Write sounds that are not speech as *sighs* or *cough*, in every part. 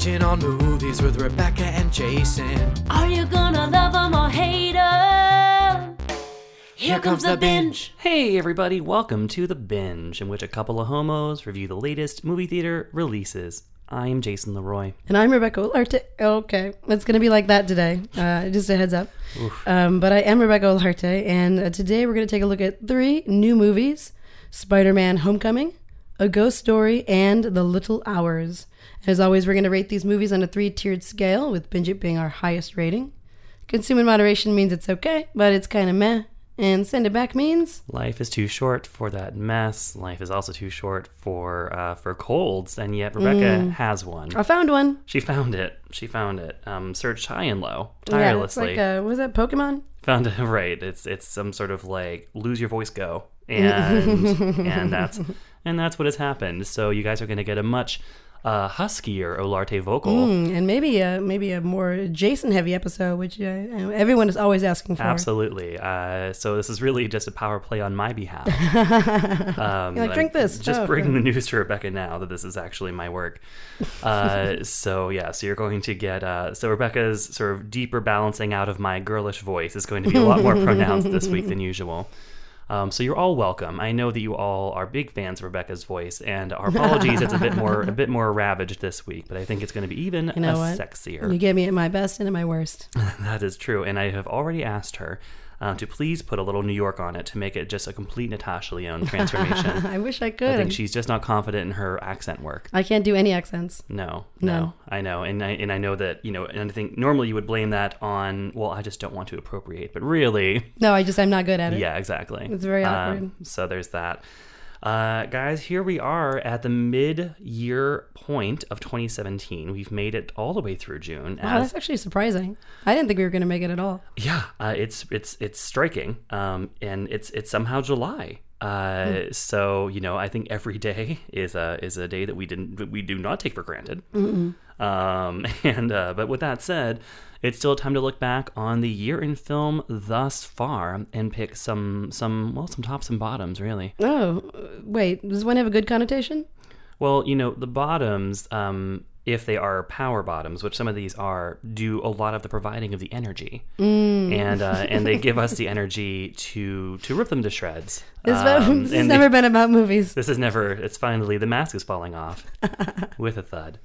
Watching on movies with Rebecca and Jason. Are you gonna love 'em or hate 'em? Here comes the binge. Hey, everybody, welcome to The Binge, in which a couple of homos review the latest movie theater releases. I'm Jason Leroy. And I'm Rebecca Olarte. Okay, it's going to be like that today. Uh, just a heads up. Um, but I am Rebecca Olarte, and uh, today we're going to take a look at three new movies Spider Man Homecoming, A Ghost Story, and The Little Hours. As always, we're going to rate these movies on a three tiered scale, with Binge It being our highest rating. Consume in moderation means it's okay, but it's kind of meh. And send it back means Life is too short for that mess. Life is also too short for uh, for colds, and yet Rebecca has one. I found one. She found it. She found it. Um, searched high and low, tirelessly. Yeah, like, what was that Pokemon? found it *laughs* right. It's it's some sort of like lose your voice, go, and *laughs* and that's and that's what has happened. So you guys are going to get a much uh, huskier Olarte vocal. Mm, and maybe a, maybe a more Jason heavy episode, which uh, everyone is always asking for. Absolutely. Uh, so this is really just a power play on my behalf. *laughs* um, You're like, "Drink this." Just Oh, breaking okay. the news to Rebecca now that this is actually my work. Uh, *laughs* so yeah, so you're going to get uh, so Rebecca's sort of deeper balancing out of my girlish voice is going to be a lot more pronounced this week than *laughs* usual. Um, so you're all welcome. I know that you all are big fans of Rebecca's voice, and our apologies. it's a bit more a bit more ravaged this week, but I think it's going to be even You know sexier. You get me at my best and at my worst. *laughs* That is true. And I have already asked her uh, to please put a little New York on it to make it just a complete Natasha Lyonne *laughs* transformation. *laughs* I wish I could. I think she's just not confident in her accent work. I can't do any accents. No, no, No. I know, and I and I know that you know, and I think normally you would blame that on well, I just don't want to appropriate, but really, No, I just I'm not good at it. yeah, exactly. It's very Um, awkward. so there's that. Uh, guys, here we are at the mid-year point of 2017. We've made it all the way through June. Wow, as that's actually surprising. I didn't think we were going to make it at all. Yeah, uh, it's it's it's striking, um, and it's it's somehow July. Uh, Hmm. So you know, I think every day is a is a day that we didn't we do not take for granted. Um, *laughs* and uh, but with that said, it's still time to look back on the year in film thus far and pick some some well some tops and bottoms really. Oh, wait. Does one have a good connotation? Well, you know, the bottoms, um, if they are power bottoms, which some of these are, do a lot of the providing of the energy, Mm. and uh, and they give us *laughs* the energy to to rip them to shreds. This, Um, this has never they- been about movies. This is never. It's finally the mask is falling off *laughs* with a thud.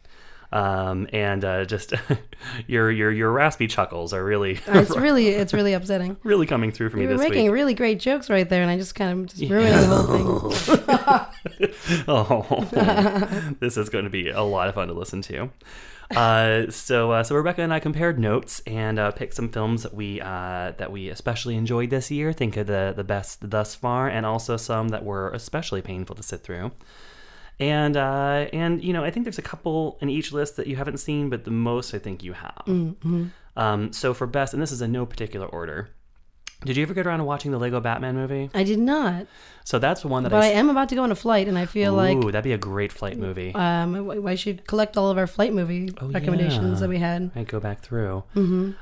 Um, and uh, just *laughs* your your your raspy chuckles are really *laughs* It's *laughs* really it's really upsetting. really coming through for me You were this making week. really great jokes right there, and I just kind of just ruined the whole thing. oh, this is going to be a lot of fun to listen to. Uh, so, uh, so Rebecca and I compared notes and uh, picked some films that we uh, that we especially enjoyed this year. Think of the the best thus far, and also some that were especially painful to sit through. And uh, and you know, I think there's a couple in each list that you haven't seen, but the most I think you have. Mm-hmm. Um, so for best, and this is in no particular order. Did you ever get around to watching the Lego Batman movie? I did not, So that's one that but I I. am about to go on a flight, and I feel like Ooh, that'd be a great flight movie. um, I I should collect all of our flight movie Oh, recommendations yeah. that we had. I go back through.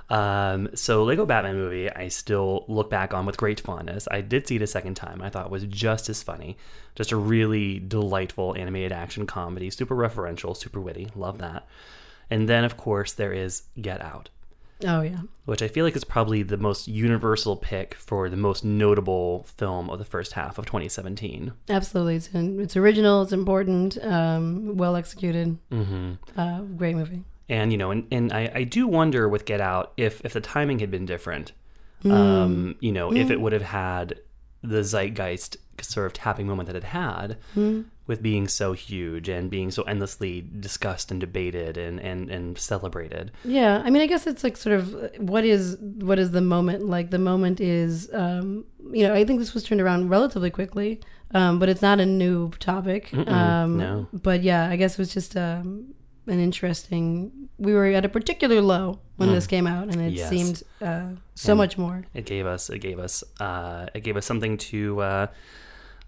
Um, so Lego Batman movie, I still look back on with great fondness. I did see it a second time. I thought it was just as funny. Just a really delightful animated action comedy, super referential, super witty. Love that. And then, of course, there is Get Out, Oh yeah, which I feel like is probably the most universal pick for the most notable film of the first half of 2017. absolutely. It's it's original. It's important. Um, well executed. Mm-hmm. Uh, great movie. And you know, and, and I, I do wonder with Get Out if if the timing had been different, um, you know, if it would have had the zeitgeist sort of tapping moment that it had with being so huge and being so endlessly discussed and debated and, and, and celebrated. Yeah, I mean, I guess it's like sort of uh, what is what is the moment? Like the moment is, um, you know, I think this was turned around relatively quickly, um, but it's not a new topic. Um, no. But yeah, I guess it was just um, an interesting. We were at a particular low when this came out, and it Yes. seemed uh, so much more. It gave us it gave us uh, it gave us something to uh,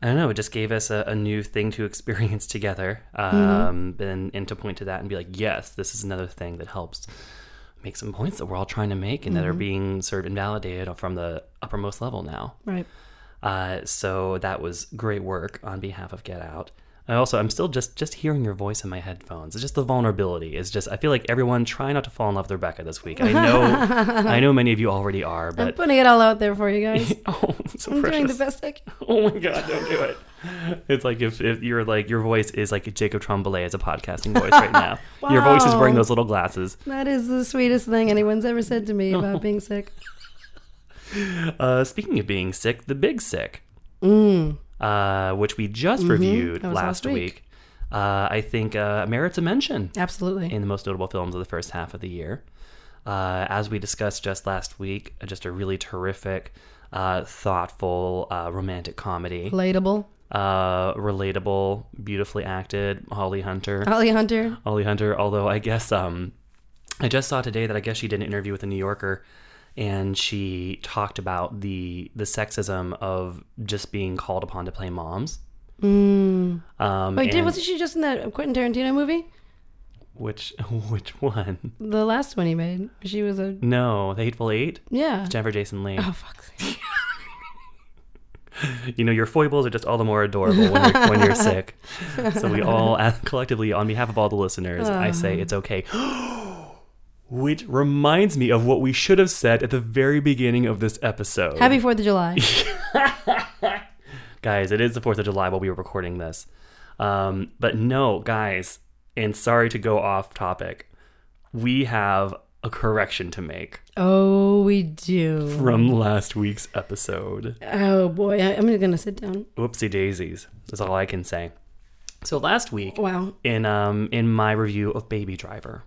I don't know. It just gave us a, a new thing to *laughs* experience together, um, and, and to point to that and be like, yes, this is another thing that helps make some points that we're all trying to make and that are being sort of invalidated from the uppermost level now. Right. Uh, so that was great work on behalf of Get Out. I also I'm still just just hearing your voice in my headphones. It's just the vulnerability. It's just I feel like everyone try not to fall in love with Rebecca this week. I know *laughs* I know many of you already are, but I'm putting it all out there for you guys. *laughs* oh, so I'm doing the best I *laughs* can. Oh my god, don't do it. It's like if, if you're like your voice is like Jacob Tremblay as a podcasting voice right now. Your voice is wearing those little glasses. That is the sweetest thing anyone's ever said to me about being sick. Uh, speaking of being sick, the big sick, Mm. Uh, which we just reviewed Mm-hmm. Was last last week, week. uh, I think uh, merits a mention Absolutely. in the most notable films of the first half of the year. Uh, as we discussed just last week, just a really terrific, uh, thoughtful, uh, romantic comedy. Relatable. Uh, relatable, beautifully acted. Holly Hunter. Holly Hunter. Holly Hunter. Although I guess um, I just saw today that I guess she did an interview with the New Yorker, and she talked about the the sexism of just being called upon to play moms. Mm. Um, Wait, did, wasn't she just in that Quentin Tarantino movie? which *laughs* which one? The last one he made. She was a No, the Hateful Eight. yeah. Jennifer Jason Leigh. Oh fuck's *laughs* sake. You know, your foibles are just all the more adorable when you're, when you're sick. *laughs* So we all, collectively, on behalf of all the listeners, I say it's okay. *gasps* *gasps* *gasps* Which reminds me of what we should have said at the very beginning of this episode. Happy Fourth of July. *laughs* guys, it is the 4th of July while we were recording this. Um, but no, guys, and sorry to go off topic, we have a correction to make oh, we do. from last week's episode. Oh boy, I, I'm gonna sit down. Whoopsie daisies. That's all I can say. So last week, Wow. in um in my review of Baby Driver,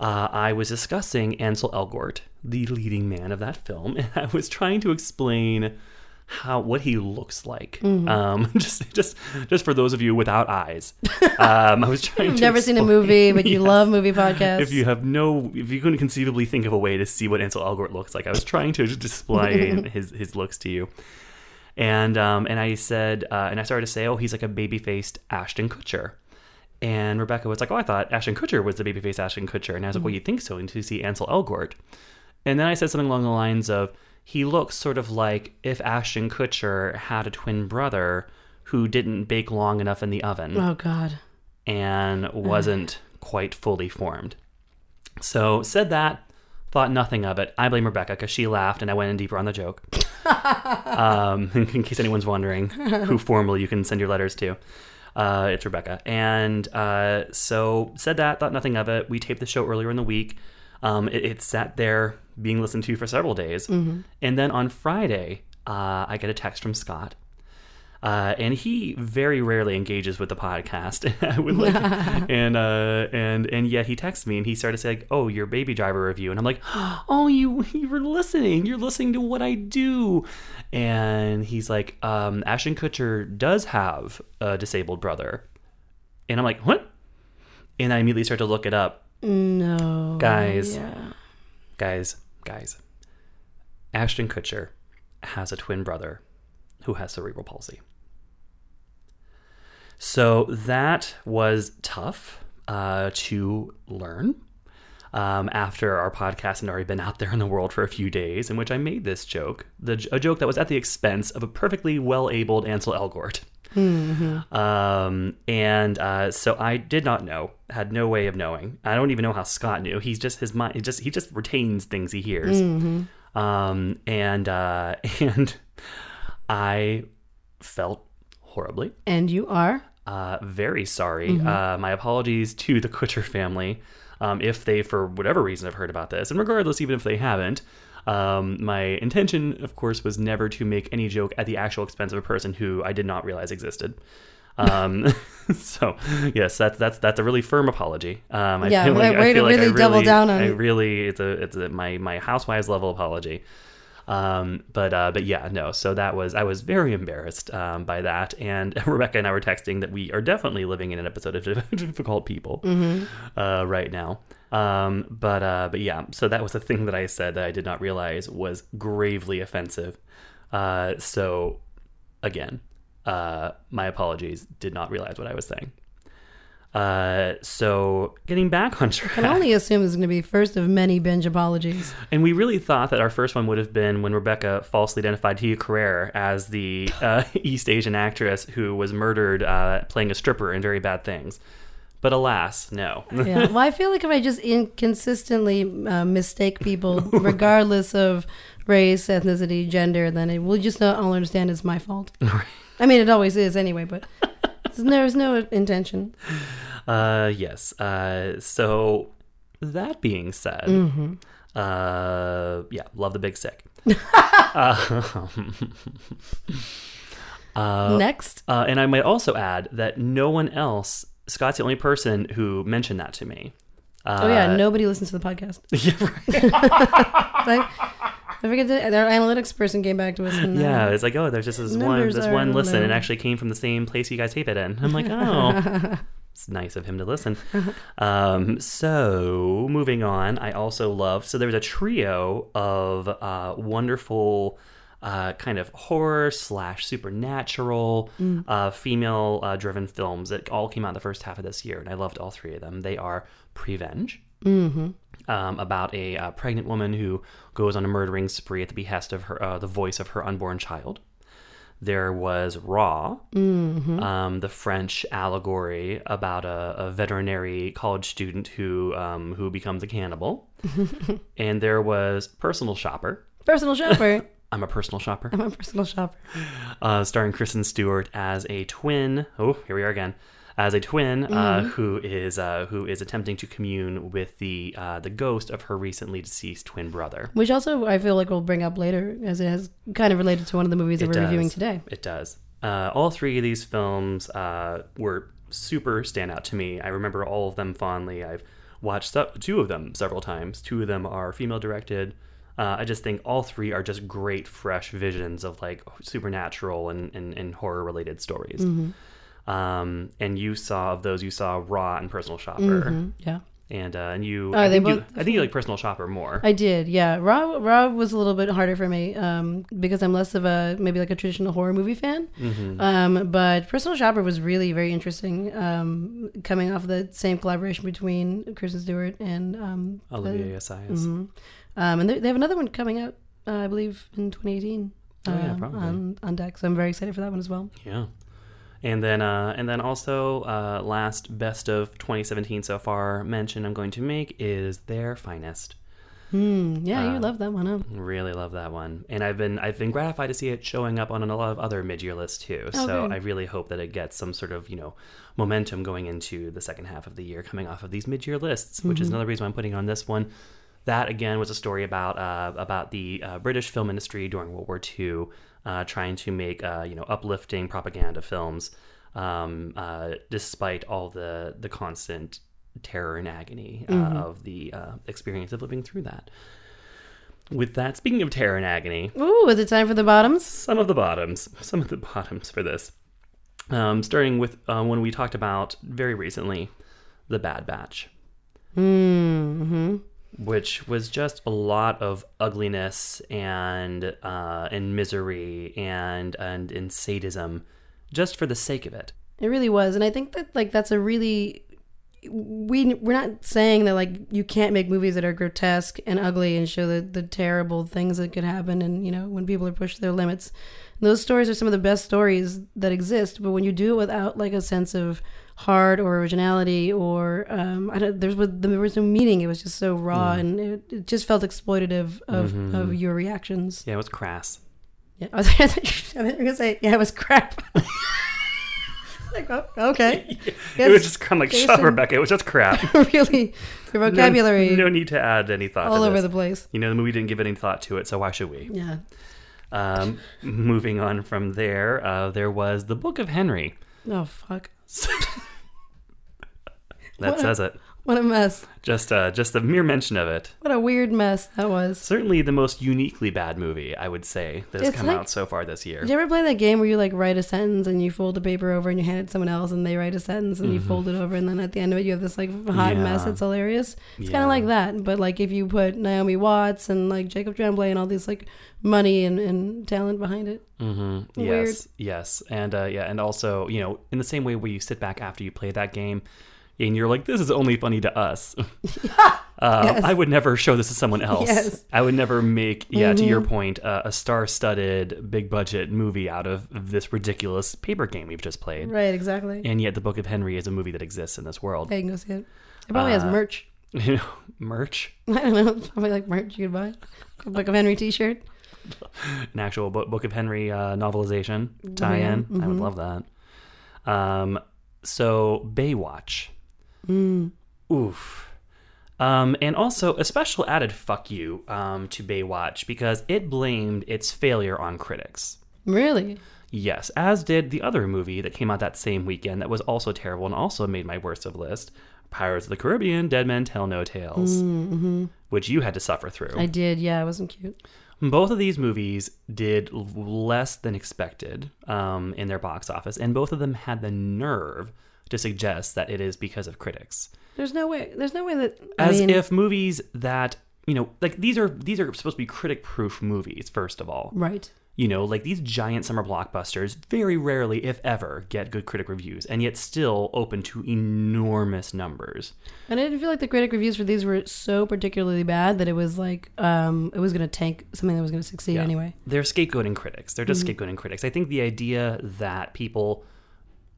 uh, I was discussing Ansel Elgort, the leading man of that film, *laughs* and I was trying to explain how what he looks like. Mm-hmm. Um, *laughs* just just just for those of you without eyes, *laughs* um, I was trying. You've to never seen a movie, but you Yes. love movie podcasts. If you have no, if you couldn't conceivably think of a way to see what Ansel Elgort looks like, I was trying to just display his his looks to you. And um, and I said, uh, and I started to say, oh, he's like a baby faced Ashton Kutcher. And Rebecca was like, oh, I thought Ashton Kutcher was the baby faced Ashton Kutcher. And I was like, well, you think so until you see Ansel Elgort. And then I said something along the lines of, he looks sort of like if Ashton Kutcher had a twin brother who didn't bake long enough in the oven oh God. and wasn't quite fully formed. So said that, thought nothing of it. I blame Rebecca because she laughed and I went in deeper on the joke. *laughs* um, *laughs* in case anyone's wondering who *laughs* formally you can send your letters to. Uh, it's Rebecca. And uh, so said that, thought nothing of it. We taped the show earlier in the week. Um, it, it sat there being listened to for several days. And then on Friday, uh, I get a text from Scott. Uh, and he very rarely engages with the podcast. *laughs* I would like, *laughs* and uh, and and yet he texts me and he started saying, "Oh, your Baby Driver review," and I'm like, *gasps* "Oh, you *laughs* you were listening. You're listening to what I do." And he's like, um, "Ashton Kutcher does have a disabled brother," and I'm like, "What?" And I immediately start to look it up, No. Guys. Yeah. guys, guys. Ashton Kutcher has a twin brother who has cerebral palsy. So that was tough uh, to learn um, after our podcast had already been out there in the world for a few days, in which I made this joke, the, a joke that was at the expense of a perfectly well-abled Ansel Elgort. Um, and uh, so I did not know, had no way of knowing. I don't even know how Scott knew. He's just his mind. He just he just retains things he hears. Um, and uh, *laughs* and I felt horribly. And you are. Uh, very sorry. Uh, my apologies to the Kutcher family. Um, if they, for whatever reason, have heard about this, and regardless, even if they haven't, um, my intention, of course, was never to make any joke at the actual expense of a person who I did not realize existed. Um, *laughs* *laughs* so yes, that's that's that's a really firm apology. Um, I Yeah, feel like, way- I to feel like I really double down on I it. really, it's a it's a my my housewives level apology. Um, but uh, but yeah, no. So that was I was very embarrassed um, by that, and *laughs* Rebecca and I were texting that we are definitely living in an episode of *laughs* difficult people uh, right now. Um, but uh, but yeah, so that was the thing that I said that I did not realize was gravely offensive. Uh, so again, uh, my apologies. Did not realize what I was saying. Uh, so getting back on track. I can only assume this is going to be first of many binge apologies. And we really thought that our first one would have been when Rebecca falsely identified Tia Carrere as the uh, *laughs* East Asian actress who was murdered uh, playing a stripper in Very Bad Things. But alas, no. *laughs* Yeah. Well, I feel like if I just inconsistently uh, mistake people, *laughs* regardless of race, ethnicity, gender, then it will just not all understand it's my fault. I mean, it always is anyway, but *laughs* there's no intention. Uh, yes. Uh, so that being said, Mm-hmm. uh, yeah, love the big sick. um, *laughs* *laughs* Next. uh, and I might also add that no one else, Scott's the only person who mentioned that to me. Uh, Oh yeah, nobody listens to the podcast. yeah, right. Like, I forget that our analytics person came back to us. And, uh, Yeah, it's like, oh, there's just this one, this one listen. It low. actually came from the same place you guys tape it in. I'm like, *laughs* oh, it's nice of him to listen. *laughs* Um, so moving on, I also loved. So there was a trio of uh, wonderful. Uh, kind of horror slash supernatural Mm. uh, female uh, driven films that all came out the first half of this year, and I loved all three of them. They are Prevenge, Mm-hmm. Um, about a uh, pregnant woman who goes on a murdering spree at the behest of her, uh, the voice of her unborn child. There was Raw, Mm-hmm. um, the French allegory about a, a veterinary college student who um, who becomes a cannibal. *laughs* and there was Personal Shopper. Personal shopper. *laughs* I'm a personal shopper, I'm a personal shopper. uh, starring Kristen Stewart as a twin. Oh, here we are again. As a twin uh, who is uh, who is attempting to commune with the uh, the ghost of her recently deceased twin brother. Which also I feel like we'll bring up later, as it has kind of related to one of the movies that we're reviewing today. It does. Uh, all three of these films uh, were super standout to me. I remember all of them fondly. I've watched two of them several times. Two of them are female directed. Uh, I just think all three are just great, fresh visions of like supernatural and, and, and horror related stories. Mm-hmm. Um, and you saw of those, you saw Raw and Personal Shopper, Mhm, Yeah, and uh, and you. Oh, I think you, I think you like Personal Shopper more. I did. Yeah, Raw Raw was a little bit harder for me um, because I'm less of a maybe like a traditional horror movie fan. Mm-hmm. Um, but Personal Shopper was really very interesting, um, coming off the same collaboration between Kristen Stewart and um, Olivier Assayas. mhm. um, and they, they have another one coming out, uh, I believe, in 2018. Oh, yeah, um, probably. on, on deck. So I'm very excited for that one as well. Yeah. And then, uh, and then also, uh, last best of 2017 so far mention I'm going to make is their finest. Hmm. Yeah, you Uh, love that one, huh? Really love that one, and I've been I've been gratified to see it showing up on a lot of other mid year lists too. Oh, so good. I really hope that it gets some sort of you know momentum going into the second half of the year, coming off of these mid year lists, which is Mm-hmm. another reason why I'm putting on this one. That again was a story about uh, about the uh, British film industry during World War II, uh, trying to make uh, you know uplifting propaganda films, um, uh, despite all the the constant terror and agony uh, of the uh, experience of living through that. With that, speaking of terror and agony, Ooh, is it time for the bottoms? some of the bottoms, *laughs* some of the bottoms for this. Um, starting with uh, when we talked about very recently, the Bad Batch, Mm-hmm. Which was just a lot of ugliness and uh, and misery and and and sadism, just for the sake of it. It really was, and I think that like that's a really we we're not saying that like you can't make movies that are grotesque and ugly and show the the terrible things that could happen and you know when people are pushed to their limits. Those stories are some of the best stories that exist, but when you do it without like a sense of heart or originality or um, I don't, there's there was no meaning. It was just so raw and it, it just felt exploitative of, of your reactions. Yeah, it was crass. Yeah, *laughs* I was, I were gonna say yeah, it was crap. *laughs* *laughs* like oh, okay, *laughs* it was just kind of like, there's shut up, Rebecca. It was just crap. *laughs* really your vocabulary No, need to add any thought. all over the place. You know, the movie didn't give any thought to it, so why should we? Yeah. Um, moving on from there, uh, there was the Book of Henry. Oh fuck! That What a- says it. What a mess! Just, uh, just the mere mention of it. What a weird mess that was. Certainly the most uniquely bad movie I would say that's It's come like- out so far this year. Did you ever play that game where you like write a sentence and you fold the paper over and you hand it to someone else and they write a sentence and you fold it over and then at the end of it you have this like hot Mm-hmm. Yeah. mess that's hilarious. It's kinda like that, but like if you put Naomi Watts and like Jacob Tremblay and all these like money and, and talent behind it. Mm-hmm. Yes, yes, and uh, yeah, and also you know, in the same way where you sit back after you play that game, and you're like, this is only funny to us. *laughs* *laughs* Uh, I would never show this to someone else. Yes. Mm-hmm. I would never make, yeah, to your point, uh, a star-studded, big-budget movie out of this ridiculous paper game we've just played. Right, exactly. And yet, The Book of Henry is a movie that exists in this world. Yeah, you can go see it. It probably has Uh, merch. You *laughs* know, merch, I don't know. Probably like merch you could buy. A Book of Henry T-shirt. an actual Bo- Book of Henry uh, novelization tie-in. I would love that. Um, so Baywatch. Oof. Um, and also a special added fuck you um, to Baywatch because it blamed its failure on critics. Really? Yes, as did the other movie that came out that same weekend that was also terrible and also made my worst of list Pirates of the Caribbean Dead Men Tell No Tales, which you had to suffer through. I did. Yeah, it wasn't cute. Both of these movies did less than expected um, in their box office, and both of them had the nerve to suggest that it is because of critics. There's no way. There's no way that. I As mean, if movies that you know, like these are these are supposed to be critic-proof movies. First of all, Right. you know, like these giant summer blockbusters very rarely, if ever, get good critic reviews, and yet still open to enormous numbers. And I didn't feel like the critic reviews for these were so particularly bad that it was like um, it was going to tank something that was going to succeed Yeah. anyway. They're scapegoating critics. They're just Mm-hmm. scapegoating critics. I think the idea that people,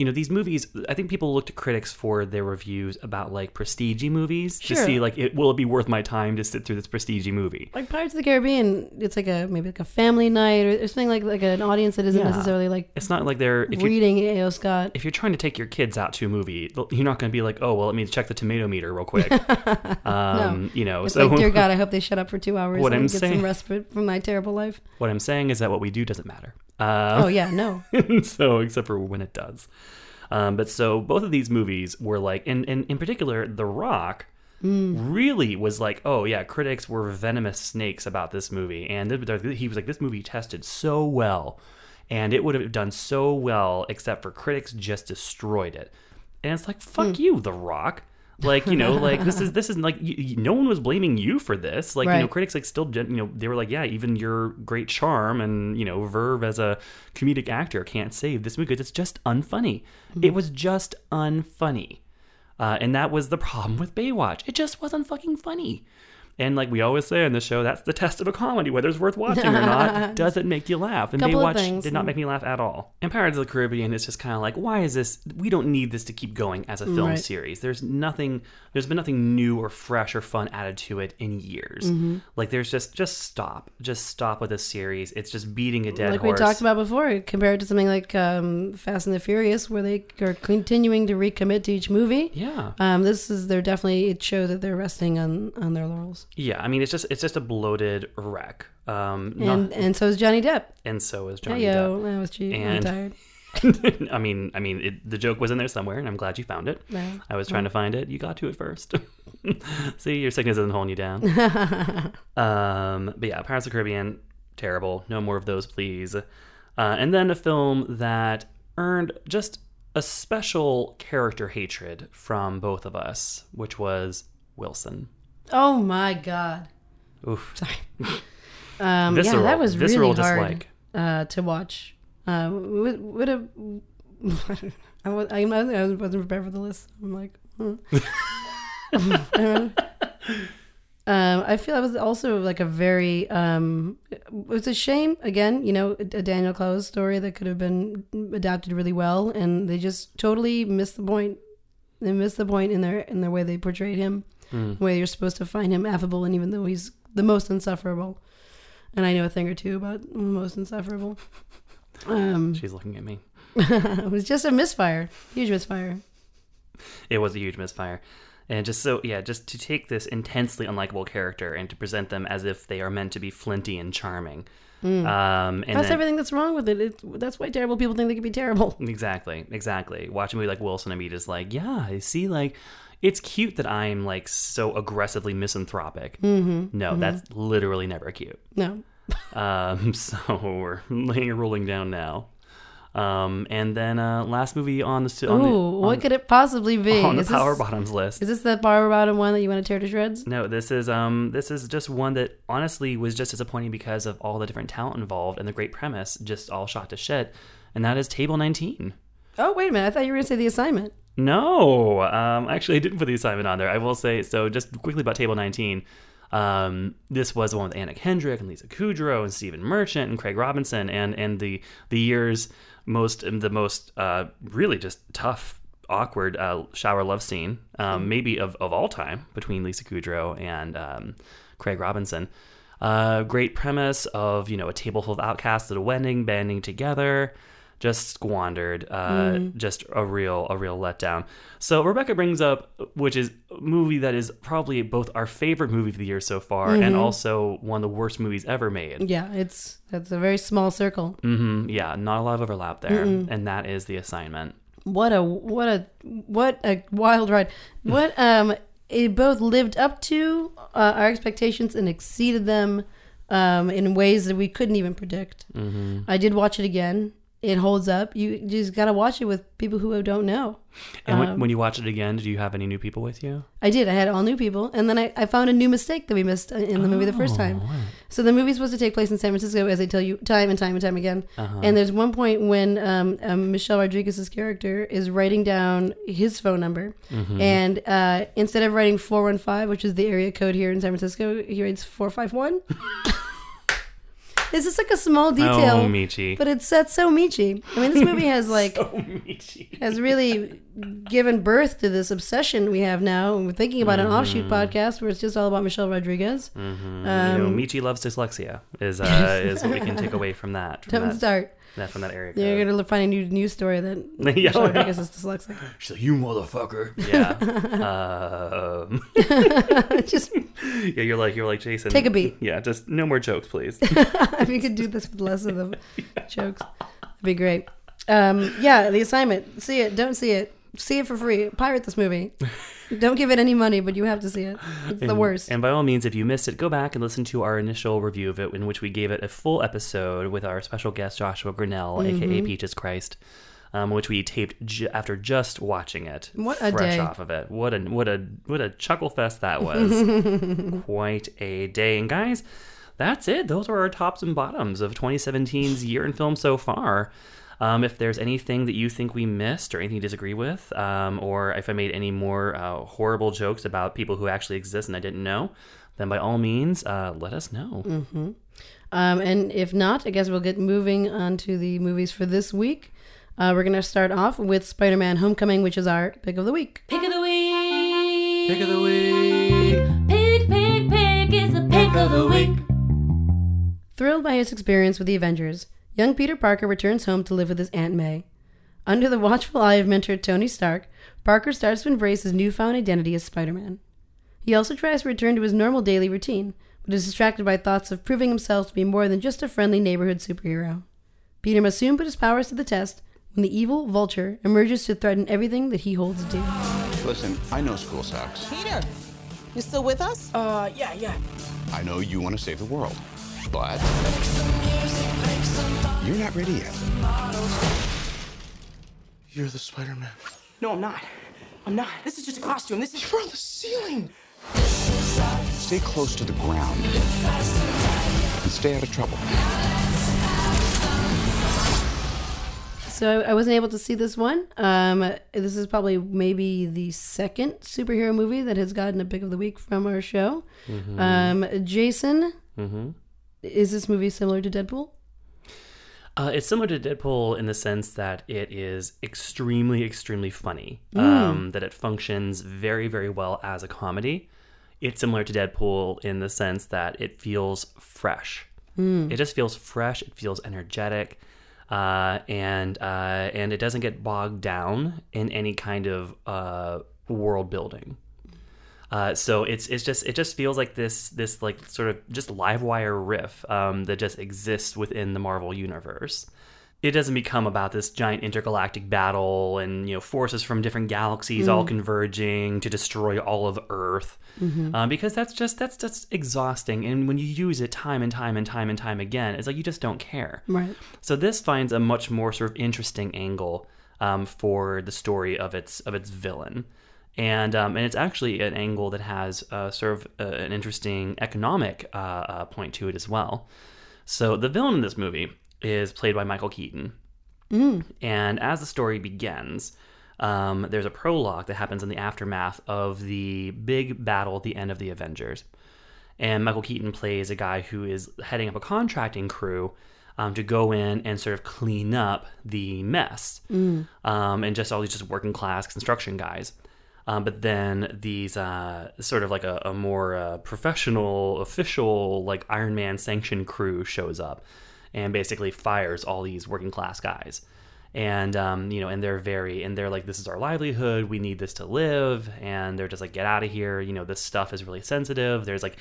you know, these movies, I think people look to critics for their reviews about like prestige movies to see like, it, will it be worth my time to sit through this prestige movie? Like Pirates of the Caribbean, it's like a maybe like a family night or something like like an audience that isn't Yeah. necessarily like It's not like they're reading A.O. Scott. if you're trying to take your kids out to a movie, you're not going to be like, oh well, let me check the tomato meter real quick. *laughs* um, You know, It's so like, dear God, I *laughs* hope they shut up for two hours What and I'm get saying- some respite from my terrible life. what I'm saying is that what we do doesn't matter. Uh, Oh yeah, no. *laughs* so except for when it does. Um, but so both of these movies were like, and, and in particular, The Rock really was like, oh yeah, critics were venomous snakes about this movie, and he was like, this movie tested so well, and it would have done so well, except for critics just destroyed it. And it's like, fuck you, The Rock. Like you know, like this is *laughs* this is like you, you- no one was blaming you for this. Like you know, critics like still gen- you know they were like, yeah, even your great charm and you know Verve as a comedic actor can't save this movie because it's just unfunny. It was just unfunny, uh, and that was the problem with Baywatch. It just wasn't fucking funny. And like we always say on the show, that's the test of a comedy, whether it's worth watching or not. *laughs* Does it make you laugh? And Couple Baywatch did not make me laugh at all. And Pirates of the Caribbean is just kind of like, why is this? We don't need this to keep going as a film Right. series. There's nothing. There's been nothing new or fresh or fun added to it in years. Mm-hmm. Like there's just just stop, just stop with this series. It's just beating a dead like horse. we talked about before, compared to something like um, Fast and the Furious, where they are continuing to recommit to each movie. Yeah, Um, this is they're definitely it shows that they're resting on on their laurels, yeah. I mean, it's just it's just a bloated wreck. Um, and not- and so is Johnny Depp. and so is Hey Johnny yo, I was cheap. I'm tired. *laughs* I mean, I mean, it, the joke was in there somewhere, and I'm glad you found it. I was trying to find it. You got to it first. *laughs* See, your sickness isn't holding you down. *laughs* um, but yeah, Pirates of the Caribbean, terrible. No more of those, please. Uh, and then a film that earned just a special character hatred from both of us, which was Wilson. Oh my god. Oof. Sorry. *laughs* Um, yeah, that was really hard dislike. uh, to watch. Uh, would would have. I was I wasn't prepared for the list. I'm like, hmm. I *laughs* know. Um, I feel that was also like a very. Um, it's a shame again. You know, a Daniel Clowes story that could have been adapted really well, and they just totally missed the point. They missed the point in their in their way they portrayed him. The way you're supposed to find him affable, and even though he's the most insufferable, and I know a thing or two about the most insufferable. *laughs* Um, She's looking at me. *laughs* it was just a misfire, huge misfire. It was a huge misfire. And just so, yeah, just to take this intensely unlikable character and to present them as if they are meant to be flinty and charming. Um, and Mm. That's then- everything that's wrong with it. it. That's why terrible people think they can be terrible. Exactly, exactly. Watch a movie like Wilson and me just like, yeah, I see, like, it's cute that I'm like so aggressively misanthropic. Mm-hmm, no, that's literally never cute. No, *laughs* Um, so we're laying it rolling down now. Um, and then uh, last movie on the on Ooh, the, what could it possibly be? on the is, Power this, Bottoms list. is this the power bottom one that you want to tear to shreds? No, this is um this is just one that honestly was just disappointing because of all the different talent involved and the great premise just all shot to shit, and that is Table 19. Oh, wait a minute. I thought you were going to say the assignment. No, um, actually, I didn't put the assignment on there. I will say so. Just quickly about Table 19. Um, this was the one with Anna Kendrick and Lisa Kudrow and Stephen Merchant and Craig Robinson and and the the year's most the most uh, really just tough awkward uh, shower love scene um, maybe of, of all time between Lisa Kudrow and um, Craig Robinson. Uh, great premise of you know a table full of outcasts at a wedding banding together just squandered uh, just a real a real letdown so rebecca brings up which is a movie that is probably both our favorite movie of the year so far and also one of the worst movies ever made Yeah, it's that's a very small circle. hmm yeah not a lot of overlap there and that is the assignment What a what a what a wild ride. *laughs* What um it both lived up to uh, our expectations and exceeded them um in ways that we couldn't even predict. I did watch it again. It holds up. You just got to watch it with people who don't know. and when, when you watch it again did you have any new people with you I did. I had all new people, and then I, I found a new mistake that we missed in the movie the first time. So the movie's supposed to take place in San Francisco, as I tell you time and time and time again. And there's one point when um, um, Michelle Rodriguez's character is writing down his phone number, and uh, instead of writing four one five, which is the area code here in San Francisco, he writes four five one. *laughs* It's is like a small oh, detail, oh michi but it's that's so Michi. I mean, this movie has *laughs* like oh michi has really given birth to this obsession we have now. We're thinking about an mm-hmm. offshoot podcast where it's just all about Michelle Rodriguez. Mm-hmm. you um, know, michi loves dyslexia is uh, is what we can take away from that from *laughs* Don't that, start. That from that area You're gonna find a new news story that *laughs* Yeah. Michelle Rodriguez is dyslexic. She's like, you motherfucker. Yeah. *laughs* um, *laughs* just yeah, you're like, you're like Jason. Take a beat. Yeah, just no more jokes, please. if you could do this with less of the jokes, that'd be great. Um, yeah, the assignment. See it. Don't see it. See it for free. Pirate this movie. Don't give it any money, but you have to see it. It's the worst. And by all means, if you missed it, go back and listen to our initial review of it, in which we gave it a full episode with our special guest Joshua Grannell, Mm-hmm. aka Peaches Christ, um, which we taped after just watching it, What a fresh day. off of it. What a what a what a chuckle fest that *laughs* was! Quite a day, and guys. That's it. Those are our tops and bottoms of 2017's year in film so far. Um, if there's anything that you think we missed or anything you disagree with, um, or if I made any more uh, horrible jokes about people who actually exist and I didn't know, then by all means, uh, let us know. Um, and if not, I guess we'll get moving on to the movies for this week. Uh, we're going to start off with Spider Man Homecoming, which is our pick of the week. Pick of the week. Pick of the week. Pick, pick, pick. It's the pick of the week. Thrilled by his experience with the Avengers, young Peter Parker returns home to live with his Aunt May. Under the watchful eye of mentor Tony Stark, Parker starts to embrace his newfound identity as Spider Man. He also tries to return to his normal daily routine, but is distracted by thoughts of proving himself to be more than just a friendly neighborhood superhero. Peter must soon put his powers to the test when the evil Vulture emerges to threaten everything that he holds dear. Listen, I know school sucks. Peter, you still with us? Uh, yeah, yeah. I know you want to save the world. But you're not ready yet. You're the Spider-Man. No, I'm not. I'm not. This is just a costume. This is. You're on the ceiling. Stay close to the ground. And stay out of trouble. So I wasn't able to see this one. Um, this is probably maybe the second superhero movie that has gotten a pick of the week from our show. Um, Jason, is this movie similar to Deadpool? Uh, it's similar to Deadpool in the sense that it is extremely, extremely funny. Um, that it functions very, very well as a comedy. It's similar to Deadpool in the sense that it feels fresh. It just feels fresh. It feels energetic, uh, and uh, and it doesn't get bogged down in any kind of uh, world building. Uh, so it's it's just it just feels like this this like sort of just live wire riff um, that just exists within the Marvel universe. It doesn't become about this giant intergalactic battle and you know forces from different galaxies all converging to destroy all of Earth, um, because that's just that's just exhausting. And when you use it time and time and time and time again, it's like you just don't care. Right. So this finds a much more sort of interesting angle um, for the story of its of its villain, and um, and it's actually an angle that has uh, sort of uh, an interesting economic uh, uh, point to it as well. So the villain in this movie is played by Michael Keaton, and as the story begins. um, there's a prologue that happens in the aftermath of the big battle at the end of the Avengers. And Michael Keaton plays a guy who is heading up a contracting crew um, to go in and sort of clean up the mess. Um, and just all these just working class construction guys. Um, but then these uh, sort of like a, a more uh, professional, official, like Iron Man sanctioned crew shows up and basically fires all these working class guys. And um, you know, and they're very, and they're like, "This is our livelihood. We need this to live." And they're just like, "Get out of here!" You know, this stuff is really sensitive. There's like,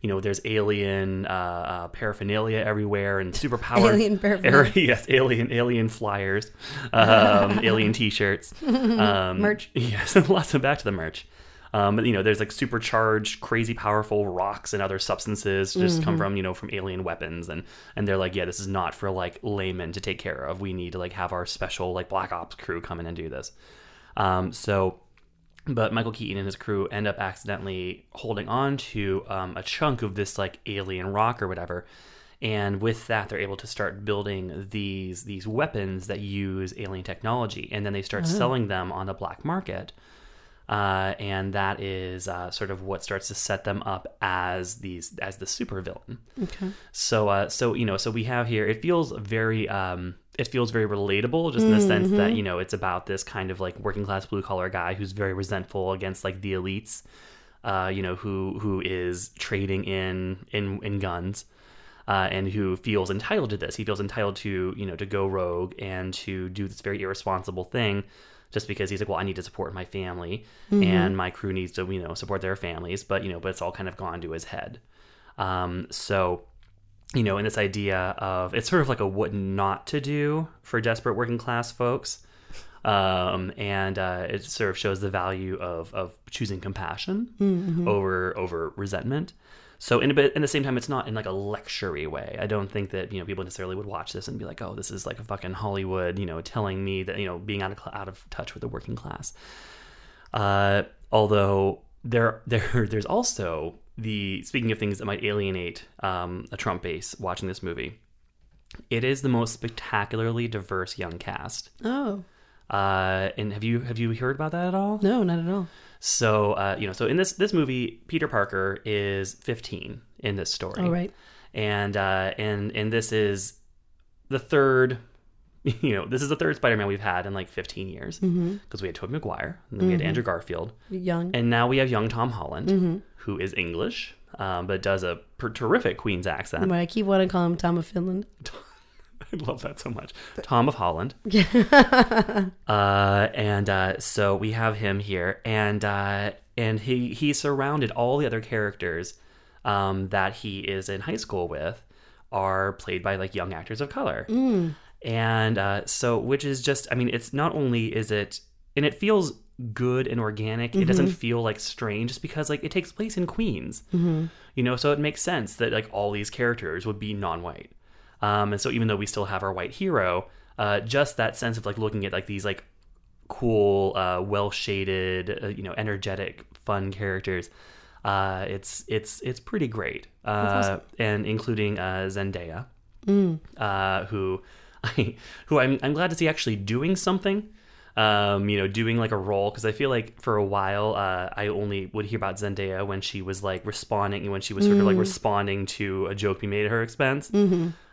you know, there's alien uh, uh, paraphernalia everywhere and superpower. *laughs* Alien paraphernalia. *laughs* yes, alien alien flyers, *laughs* um, alien T-shirts, um, Merch. Yes, lots of back to the merch. Um, but you know, there's like supercharged, crazy powerful rocks and other substances just come from you know from alien weapons, and and they're like, yeah, this is not for like laymen to take care of. We need to like have our special like black ops crew come in and do this. Um, so but Michael Keaton and his crew end up accidentally holding on to um, a chunk of this like alien rock or whatever, and with that they're able to start building these these weapons that use alien technology, and then they start selling them on the black market. Uh, and that is uh, sort of what starts to set them up as these as the supervillain. Okay. So, uh, so you know, so we have here. It feels very, um, it feels very relatable, just in the sense that you know it's about this kind of like working class blue collar guy who's very resentful against like the elites, uh, you know, who who is trading in in in guns. Uh, and who feels entitled to this? He feels entitled to, you know, to go rogue and to do this very irresponsible thing, just because he's like, well, I need to support my family, and my crew needs to, you know, support their families. But you know, but it's all kind of gone to his head. Um, so you know, and this idea of it's sort of like a what not to do for desperate working class folks. Um, and uh, it sort of shows the value of, of choosing compassion over over resentment. So in a bit, in the same time, it's not in like a lectury way. I don't think that you know people necessarily would watch this and be like, "Oh, this is like a fucking Hollywood," you know, telling me that you know being out of out of touch with the working class. Uh, although there *laughs* there there's also the speaking of things that might alienate um, a Trump base watching this movie. It is the most spectacularly diverse young cast. Oh Uh, and have you have you heard about that at all? no, not at all. So uh, you know, so in this this movie, Peter Parker is 15 in this story. Oh right. And uh, and and this is the third. *laughs* You know, this is the third Spider-Man we've had in like 15 years because we had Tobey Maguire, and then we had Andrew Garfield, Young. and now we have young Tom Holland, who is English, um, but does a per- terrific Queen's accent. But I keep wanting to call him Tom of Finland. *laughs* I love that so much. Tom of Holland. *laughs* uh, and uh, so we have him here, and uh, and he he surrounded all the other characters um, that he is in high school with are played by like young actors of color, and uh, so which is just I mean it's not only is it and it feels good and organic. It doesn't feel like strange just because like it takes place in Queens, you know. So it makes sense that like all these characters would be non-white. Um, and so even though we still have our white hero, uh, just that sense of like looking at like these like cool, uh, well shaded, uh, you know, energetic, fun characters. Uh, it's it's it's pretty great, uh, and including uh, Zendaya, uh, who who I'm I'm glad to see actually doing something. Um, you know, doing like a role because I feel like for a while uh, I only would hear about Zendaya when she was like responding when she was sort of like responding to a joke we made at her expense.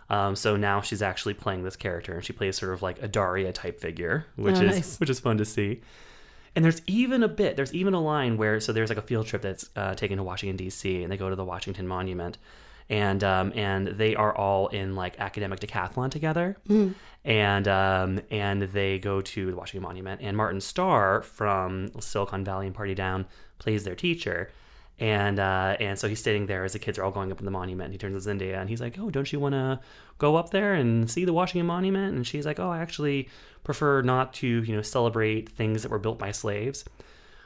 Um, so now she's actually playing this character, and she plays sort of like a Daria type figure, which Oh, is nice. which is fun to see. And there's even a bit, there's even a line where so there's like a field trip that's uh, taken to Washington D.C. and they go to the Washington Monument, and um, and they are all in like academic decathlon together, and um, and they go to the Washington Monument, and Martin Starr from Silicon Valley and Party Down plays their teacher. And uh, and so he's sitting there as the kids are all going up in the monument. And he turns to Zendaya and he's like, "Oh, don't you want to go up there and see the Washington Monument?" And she's like, "Oh, I actually prefer not to, you know, celebrate things that were built by slaves."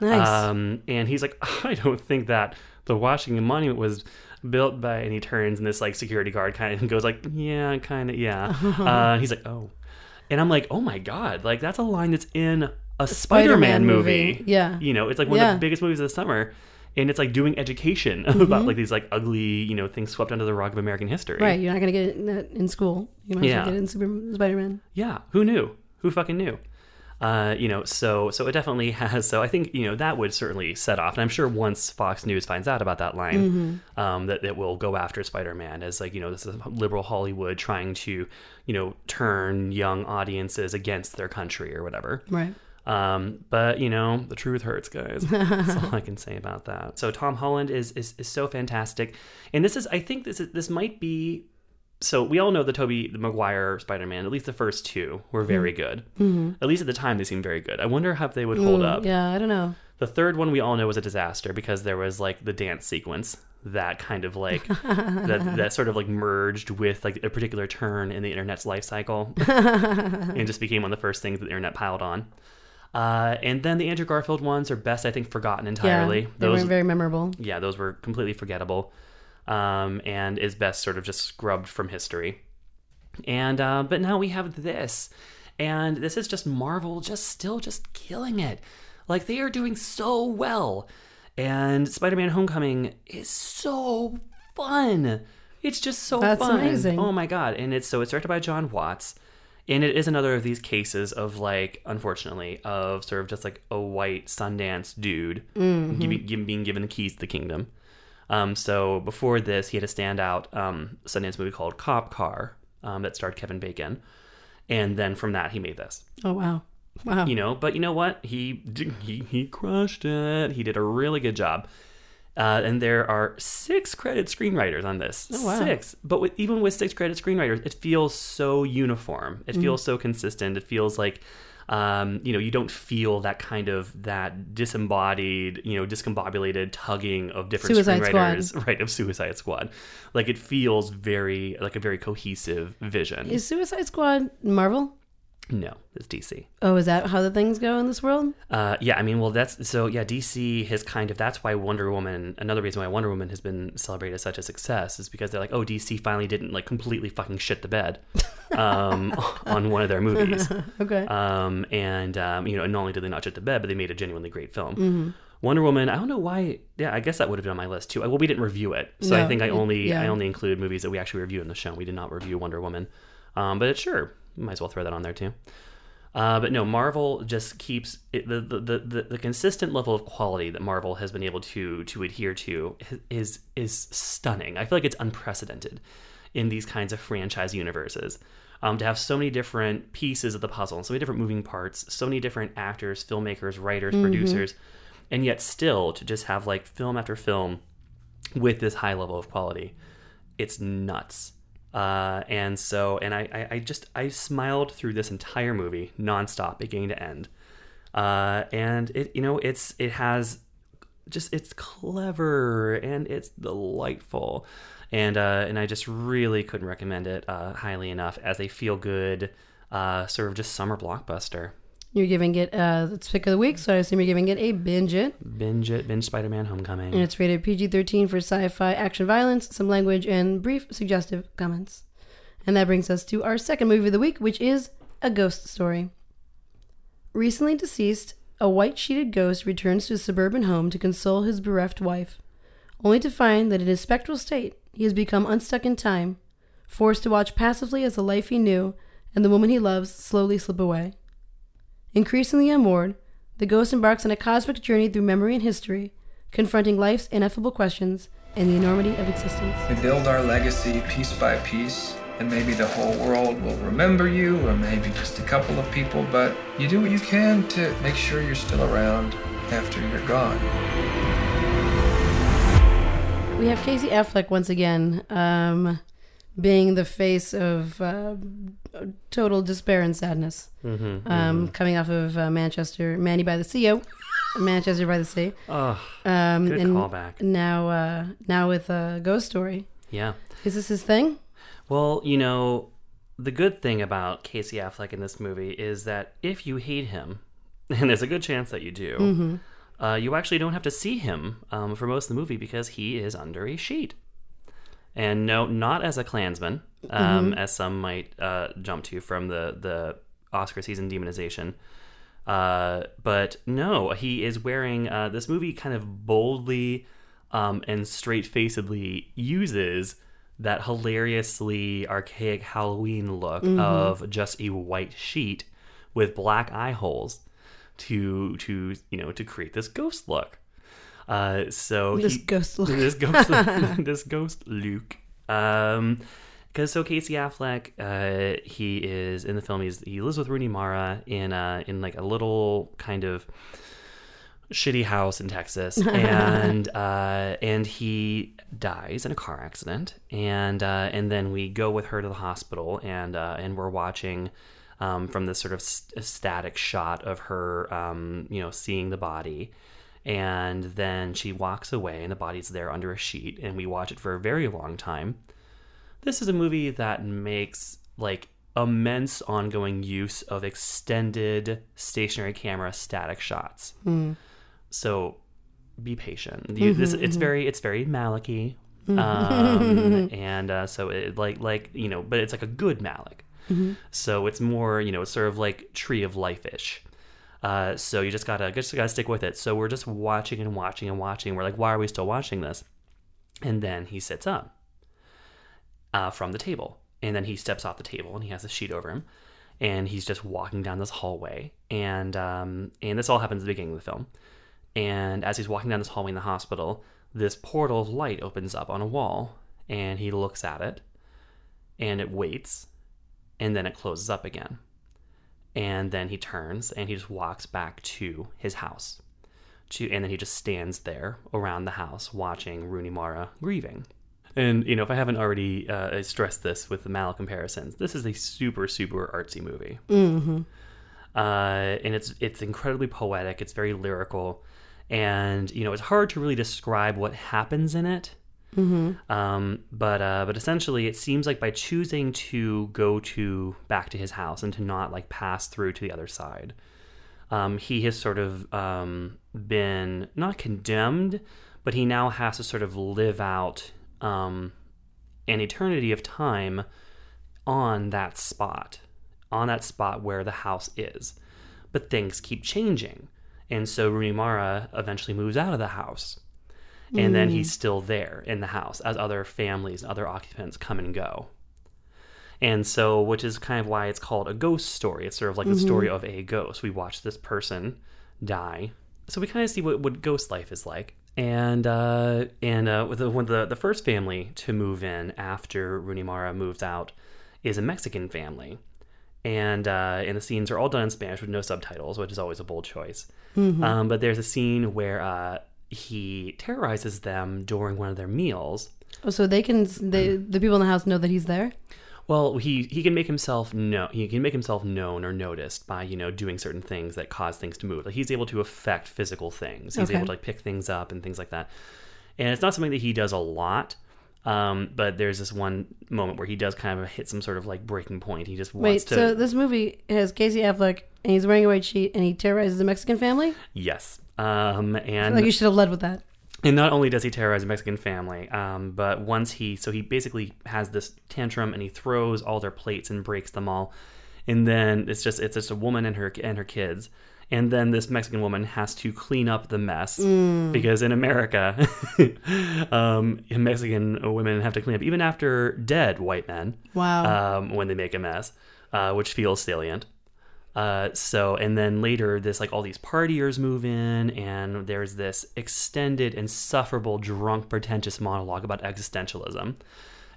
Nice. Um, and he's like, *laughs* I don't think that the Washington Monument was built by. And he turns, and this like security guard kind of *laughs* goes like, Yeah, kind of, yeah. uh, he's like, Oh, and I'm like, Oh my god, like that's a line that's in a Spider-Man, Spider-Man movie. movie. Yeah. you know, it's like one Yeah. of the biggest movies of the summer. And it's like doing education *laughs* about like these like ugly, you know, things swept under the rug of American history. right. You're not gonna get it in, that in school. You might Yeah. get it in Super Spider-Man. Yeah, who knew? Who fucking knew? Uh, you know, so so it definitely *laughs* has. So I think you know that would certainly set off, and I'm sure once Fox News finds out about that line, um, that it will go after Spider-Man as like you know this is liberal Hollywood trying to you know turn young audiences against their country or whatever. Right. Um, but you know, the truth hurts, guys. *laughs* That's all I can say about that. So Tom Holland is is, is so fantastic, and this is I think this is this might be. So we all know the Tobey the Maguire Spider-Man. At least the first two were hmm. very good. Mm-hmm. At least at the time, they seemed very good. I wonder how they would hold mm, up. Yeah, I don't know. The third one we all know was a disaster because there was like the dance sequence that kind of like that *laughs* that sort of like merged with like a particular turn in the internet's life cycle *laughs* and just became one of the first things that the internet piled on. Uh, and then the Andrew Garfield ones are best, I think, forgotten entirely. Yeah, they those, weren't very memorable. yeah, those were completely forgettable, um, and is best sort of just scrubbed from history. And uh, but now we have this, and this is just Marvel, just still just killing it. Like they are doing so well, and Spider-Man: Homecoming is so fun. It's just so That's fun. amazing. Oh my god! And it's so it's directed by Jon Watts. And it is another of these cases of like, unfortunately, of sort of just like a white Sundance dude Mm-hmm. giving, giving- being given the keys to the kingdom. Um, so before this, he had a standout um, Sundance movie called Cop Car um, that starred Kevin Bacon, and then from that he made this. Oh wow, wow. You know, but you know what? He he he crushed it. He did a really good job. Uh, and there are six credit screenwriters on this. Oh, wow. Six, but with, even with six credit screenwriters, it feels so uniform. It Mm. feels so consistent. It feels like, um, you know, you don't feel that kind of that disembodied, you know, discombobulated tugging of different Suicide screenwriters, *laughs* right? Of Suicide Squad. Like it feels very like a very cohesive vision. Is Suicide Squad Marvel? No, it's DC. Oh, is that how the things go in this world? Uh, yeah, I mean, well, that's so. Yeah, DC has kind of. That's why Wonder Woman. Another reason why Wonder Woman has been celebrated as such a success is because they're like, oh, DC finally didn't like completely fucking shit the bed um, *laughs* *laughs* on one of their movies. *laughs* Okay. Um, and um, you know, not only did they not shit the bed, but they made a genuinely great film. Wonder Woman. I don't know why. Yeah, I guess that would have been on my list too. Well, we didn't review it, so I think I only yeah. I only include movies that we actually review in the show. We did not review Wonder Woman, um, but it's sure, might as well throw that on there too. Uh, but no, Marvel just keeps it, the, the, the, the, consistent level of quality that Marvel has been able to to adhere to is is stunning. I feel like it's unprecedented in these kinds of franchise universes. Um, to have so many different pieces of the puzzle, so many different moving parts, so many different actors, filmmakers, writers, producers, and yet still to just have like film after film with this high level of quality, it's nuts. Uh, and so, and I, I, I just, I smiled through this entire movie nonstop, beginning to end. Uh, and it, you know, it's, it has just, it's clever and it's delightful. And, uh, and I just really couldn't recommend it, uh, highly enough as a feel good, uh, sort of just summer blockbuster. You're giving it uh, its pick of the week, so I assume you're giving it a binge it. Binge it, binge Spider Man Homecoming. And it's rated PG 13 for sci fi action violence, some language, and brief suggestive comments. And that brings us to our second movie of the week, which is A Ghost Story. Recently deceased, a white sheeted ghost returns to his suburban home to console his bereft wife, only to find that in his spectral state, he has become unstuck in time, forced to watch passively as the life he knew and the woman he loves slowly slip away. Increasingly unmoored, the ghost embarks on a cosmic journey through memory and history, confronting life's ineffable questions and the enormity of existence. We build our legacy piece by piece, and maybe the whole world will remember you, or maybe just a couple of people, but you do what you can to make sure you're still around after you're gone. We have Casey Affleck once again, um, being the face of uh, total despair and sadness. Mm-hmm, Um, Coming off of uh, Manchester, Manny by the Sea, *laughs* Manchester by the Sea. oh, Um, good and callback. Now, uh, now with a ghost story. Yeah. Is this his thing? Well, you know, the good thing about Casey Affleck in this movie is that if you hate him, *laughs* and there's a good chance that you do, uh, you actually don't have to see him um, for most of the movie because he is under a sheet. And no, not as a Klansman, um, as some might uh, jump to from the, the Oscar season demonization. Uh, but no, he is wearing uh, this movie kind of boldly um, and straight facedly uses that hilariously archaic Halloween look of just a white sheet with black eye holes to to you know to create this ghost look. Uh, so This he- ghost *laughs* look. this ghost, *laughs* *laughs* this ghost Luke. Um, because so Casey Affleck, uh, he is in the film. He's he lives with Rooney Mara in uh in like a little kind of shitty house in Texas, and uh, and he dies in a car accident, and uh, and then we go with her to the hospital, and uh, and we're watching. Um, from this sort of st- static shot of her, um, you know, seeing the body, and then she walks away, and the body's there under a sheet, and we watch it for a very long time. This is a movie that makes like immense ongoing use of extended stationary camera static shots. So be patient. You, this it's very it's very Malicky, *laughs* um, and uh, so it like like you know, but it's like a good Malick. So it's more you know it's sort of like Tree of Life ish. Uh, so you just gotta just gotta stick with it. So we're just watching and watching and watching. We're like, why are we still watching this? And then he sits up uh, from the table, and then he steps off the table, and he has a sheet over him, and he's just walking down this hallway, and um, and this all happens at the beginning of the film. And as he's walking down this hallway in the hospital, this portal of light opens up on a wall, and he looks at it, and it waits, and then it closes up again. And then he turns and he just walks back to his house. To, and then he just stands there around the house watching Rooney Mara grieving. And, you know, if I haven't already uh, stressed this with the Mal comparisons, this is a super, super artsy movie. Mm-hmm. Uh, and it's it's incredibly poetic. It's very lyrical, and you know it's hard to really describe what happens in it. Um, but uh, but essentially, it seems like by choosing to go to back to his house and to not like pass through to the other side, um, he has sort of um, been not condemned, but he now has to sort of live out um, an eternity of time on that spot, on that spot where the house is. But things keep changing. And so Rooney Mara eventually moves out of the house. And then he's still there in the house as other families, other occupants come and go. And so, which is kind of why it's called a ghost story. It's sort of like the story of a ghost. We watch this person die. So we kind of see what, what ghost life is like. And uh, and uh, with the, when the, the first family to move in after Rooney Mara moves out is a Mexican family. And uh, and the scenes are all done in Spanish with no subtitles, which is always a bold choice. Um, but there's a scene where uh, he terrorizes them during one of their meals. Oh, so they can they, the people in the house know that he's there. Well, he he can make himself know he can make himself known or noticed by you know doing certain things that cause things to move. Like he's able to affect physical things. He's Okay. able to like pick things up and things like that. And it's not something that he does a lot. Um, but there's this one moment where he does kind of hit some sort of like breaking point. He just wants Wait, to. so this movie has Casey Affleck and he's wearing a white sheet and he terrorizes a Mexican family. yes. Um, and like you should have led with that. And not only does he terrorize a Mexican family, um, but once he, so he basically has this tantrum and he throws all their plates and breaks them all, and then it's just it's just a woman and her and her kids, and then this Mexican woman has to clean up the mess because in America, *laughs* um, Mexican women have to clean up even after dead white men Wow. um, when they make a mess, uh, which feels salient. Uh, so, and then later, this like all these partiers move in, and there's this extended, insufferable, drunk, pretentious monologue about existentialism.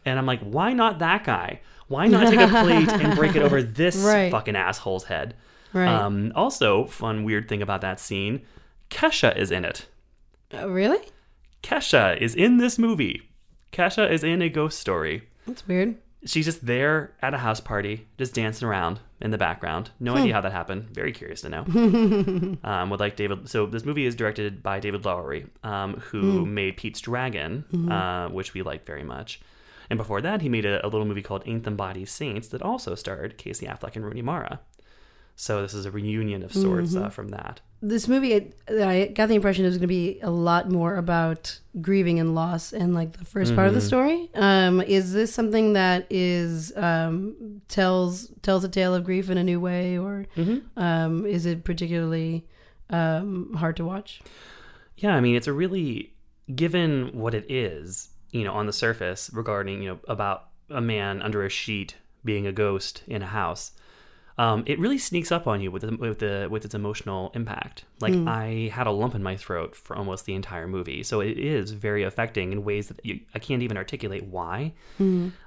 And I'm like, why not that guy? Why not take a plate and break it over *laughs* this Right. fucking asshole's head? Right. Um, also, fun weird thing about that scene, Kesha is in it. Uh, really? Kesha is in this movie. Kesha is in a ghost story That's weird. she's just there at a house party, just dancing around in the background. No idea how that happened. Very curious to know. *laughs* um, with like David. So this movie is directed by David Lowery, um, who made Pete's Dragon, uh, which we like very much. And before that, he made a, a little movie called Ain't Them Bodies Saints that also starred Casey Affleck and Rooney Mara. So this is a reunion of sorts uh, from that. This movie, it, I got the impression it was going to be a lot more about grieving and loss and like the 1st part of the story. Um, is this something that is um, tells tells a tale of grief in a new way, or um, is it particularly um, hard to watch? Yeah, I mean, it's a really given what it is, you know, on the surface regarding, you know, about a man under a sheet being a ghost in a house. Um, it really sneaks up on you with the, with the with its emotional impact. Like I had a lump in my throat for almost the entire movie, so it is very affecting in ways that you, I can't even articulate why.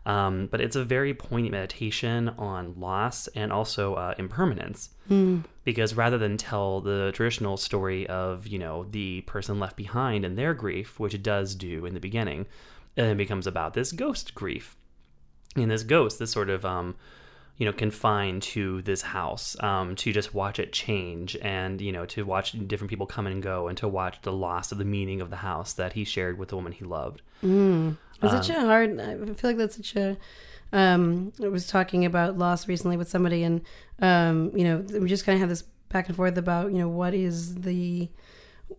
Um, but it's a very poignant meditation on loss and also uh, impermanence. Because rather than tell the traditional story of you know the person left behind and their grief, which it does do in the beginning, and it becomes about this ghost grief and this ghost, this sort of um, you know, confined to this house, um, to just watch it change and, you know, to watch different people come and go and to watch the loss of the meaning of the house that he shared with the woman he loved. It's such a hard. I feel like that's such a. Um, I was talking about loss recently with somebody, and um, you know, we just kind of have this back and forth about you know what is the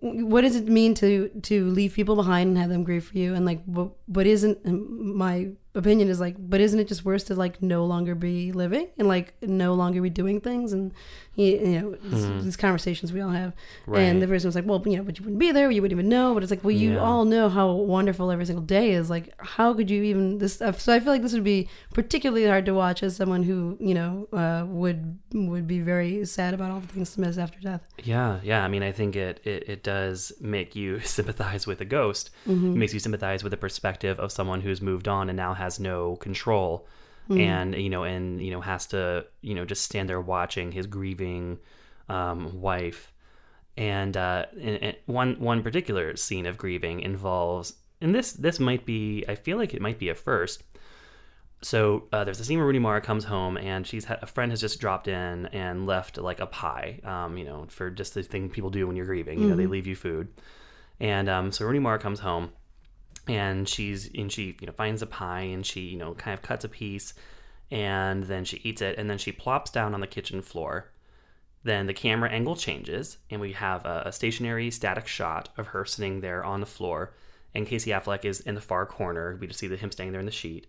what does it mean to to leave people behind and have them grieve for you and like what what isn't my opinion is like but isn't it just worse to like no longer be living and like no longer be doing things? And you, you know these, these conversations we all have. Right. and the person was like well you know but you wouldn't be there. You wouldn't even know. But it's like well you Yeah. all know how wonderful every single day is. Like how could you even this stuff? So i feel like this would be particularly hard to watch as someone who you know uh, would would be very sad about all the things to miss after death. Yeah, yeah. I mean, I think it it, it does make you *laughs* sympathize with a ghost. It makes you sympathize with the perspective of someone who's moved on and now has no control, and you know, and you know, has to you know just stand there watching his grieving um, wife. And, uh, and, and one one particular scene of grieving involves, and this this might be, I feel like it might be a first. So uh, there's a scene where Rooney Mara comes home and she's had, a friend has just dropped in and left like a pie, um, you know, for just the thing people do when you're grieving. You know, they leave you food. And um, so Rooney Mara comes home and she's and she you know finds a pie and she you know kind of cuts a piece and then she eats it and then she plops down on the kitchen floor. Then the camera angle changes and we have a, a stationary static shot of her sitting there on the floor and Casey Affleck is in the far corner. We just see that him standing there in the sheet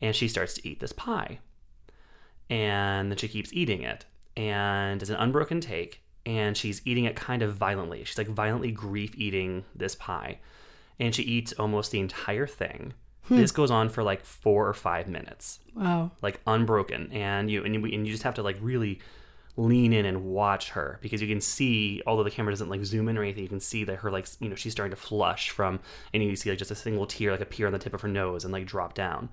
and she starts to eat this pie. And then she keeps eating it. And it's an unbroken take. And she's eating it kind of violently. She's like violently grief eating this pie. And she eats almost the entire thing. This goes on for like four or five minutes, wow like unbroken. And you and you, and you just have to like really lean in and watch her because you can see, although the camera doesn't like zoom in or anything, you can see that her like you know she's starting to flush from, and you see like just a single tear like appear on the tip of her nose and like drop down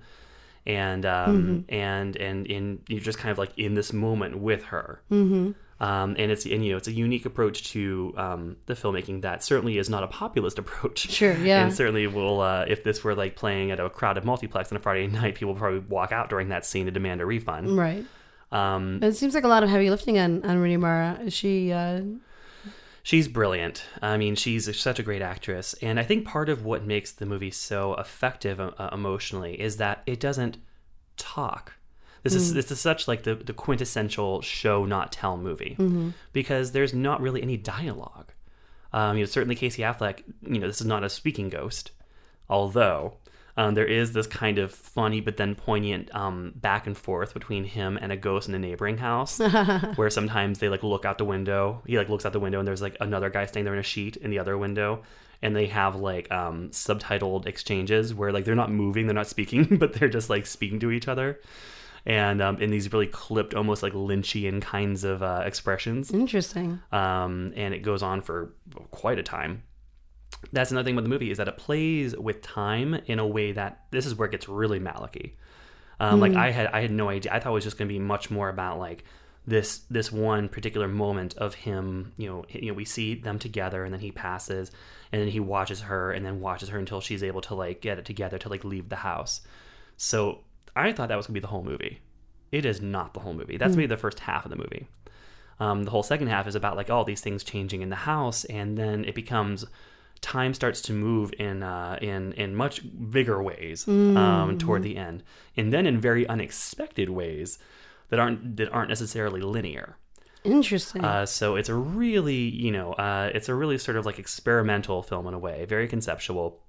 and um, and and and you're just kind of like in this moment with her. Mm-hmm. Um, and it's and you know it's a unique approach to um, the filmmaking that certainly is not a populist *laughs* approach. Sure, yeah. And certainly will uh, if this were like playing at a crowded multiplex on a Friday *laughs* night, people would probably walk out during that scene to demand a refund. right Um, it seems like a lot of heavy lifting on on Rooney Mara. Is she uh, She's brilliant. I mean, she's such a great actress. And I think part of what makes the movie so effective uh, emotionally is that it doesn't talk. This is this is such like the, the quintessential show not tell movie because there's not really any dialogue. Um, you know, certainly Casey Affleck. You know, this is not a speaking ghost, although um, there is this kind of funny but then poignant um, back and forth between him and a ghost in a neighboring house, *laughs* where sometimes they like look out the window. He like looks out the window and there's like another guy standing there in a sheet in the other window, and they have like um, subtitled exchanges where like they're not moving, they're not speaking, *laughs* but they're just like speaking to each other. And um, in these really clipped, almost like Lynchian kinds of uh, expressions interesting? um, and it goes on for quite a time. That's another thing about the movie is that it plays with time in a way that this is where it gets really Malicky. Um, Like I had, I had no idea. I thought it was just going to be much more about like this this one particular moment of him. You know, you know, we see them together, and then he passes, and then he watches her, and then watches her until she's able to like get it together to like leave the house. So I thought that was going to be the whole movie. It is not the whole movie. That's maybe the first half of the movie. Um, the whole second half is about like all these things changing in the house, and then it becomes time starts to move in uh, in in much bigger ways um, toward the end, and then in very unexpected ways that aren't that aren't necessarily linear. Interesting. Uh, so it's a really, you know, uh, it's a really sort of like experimental film in a way, very conceptual.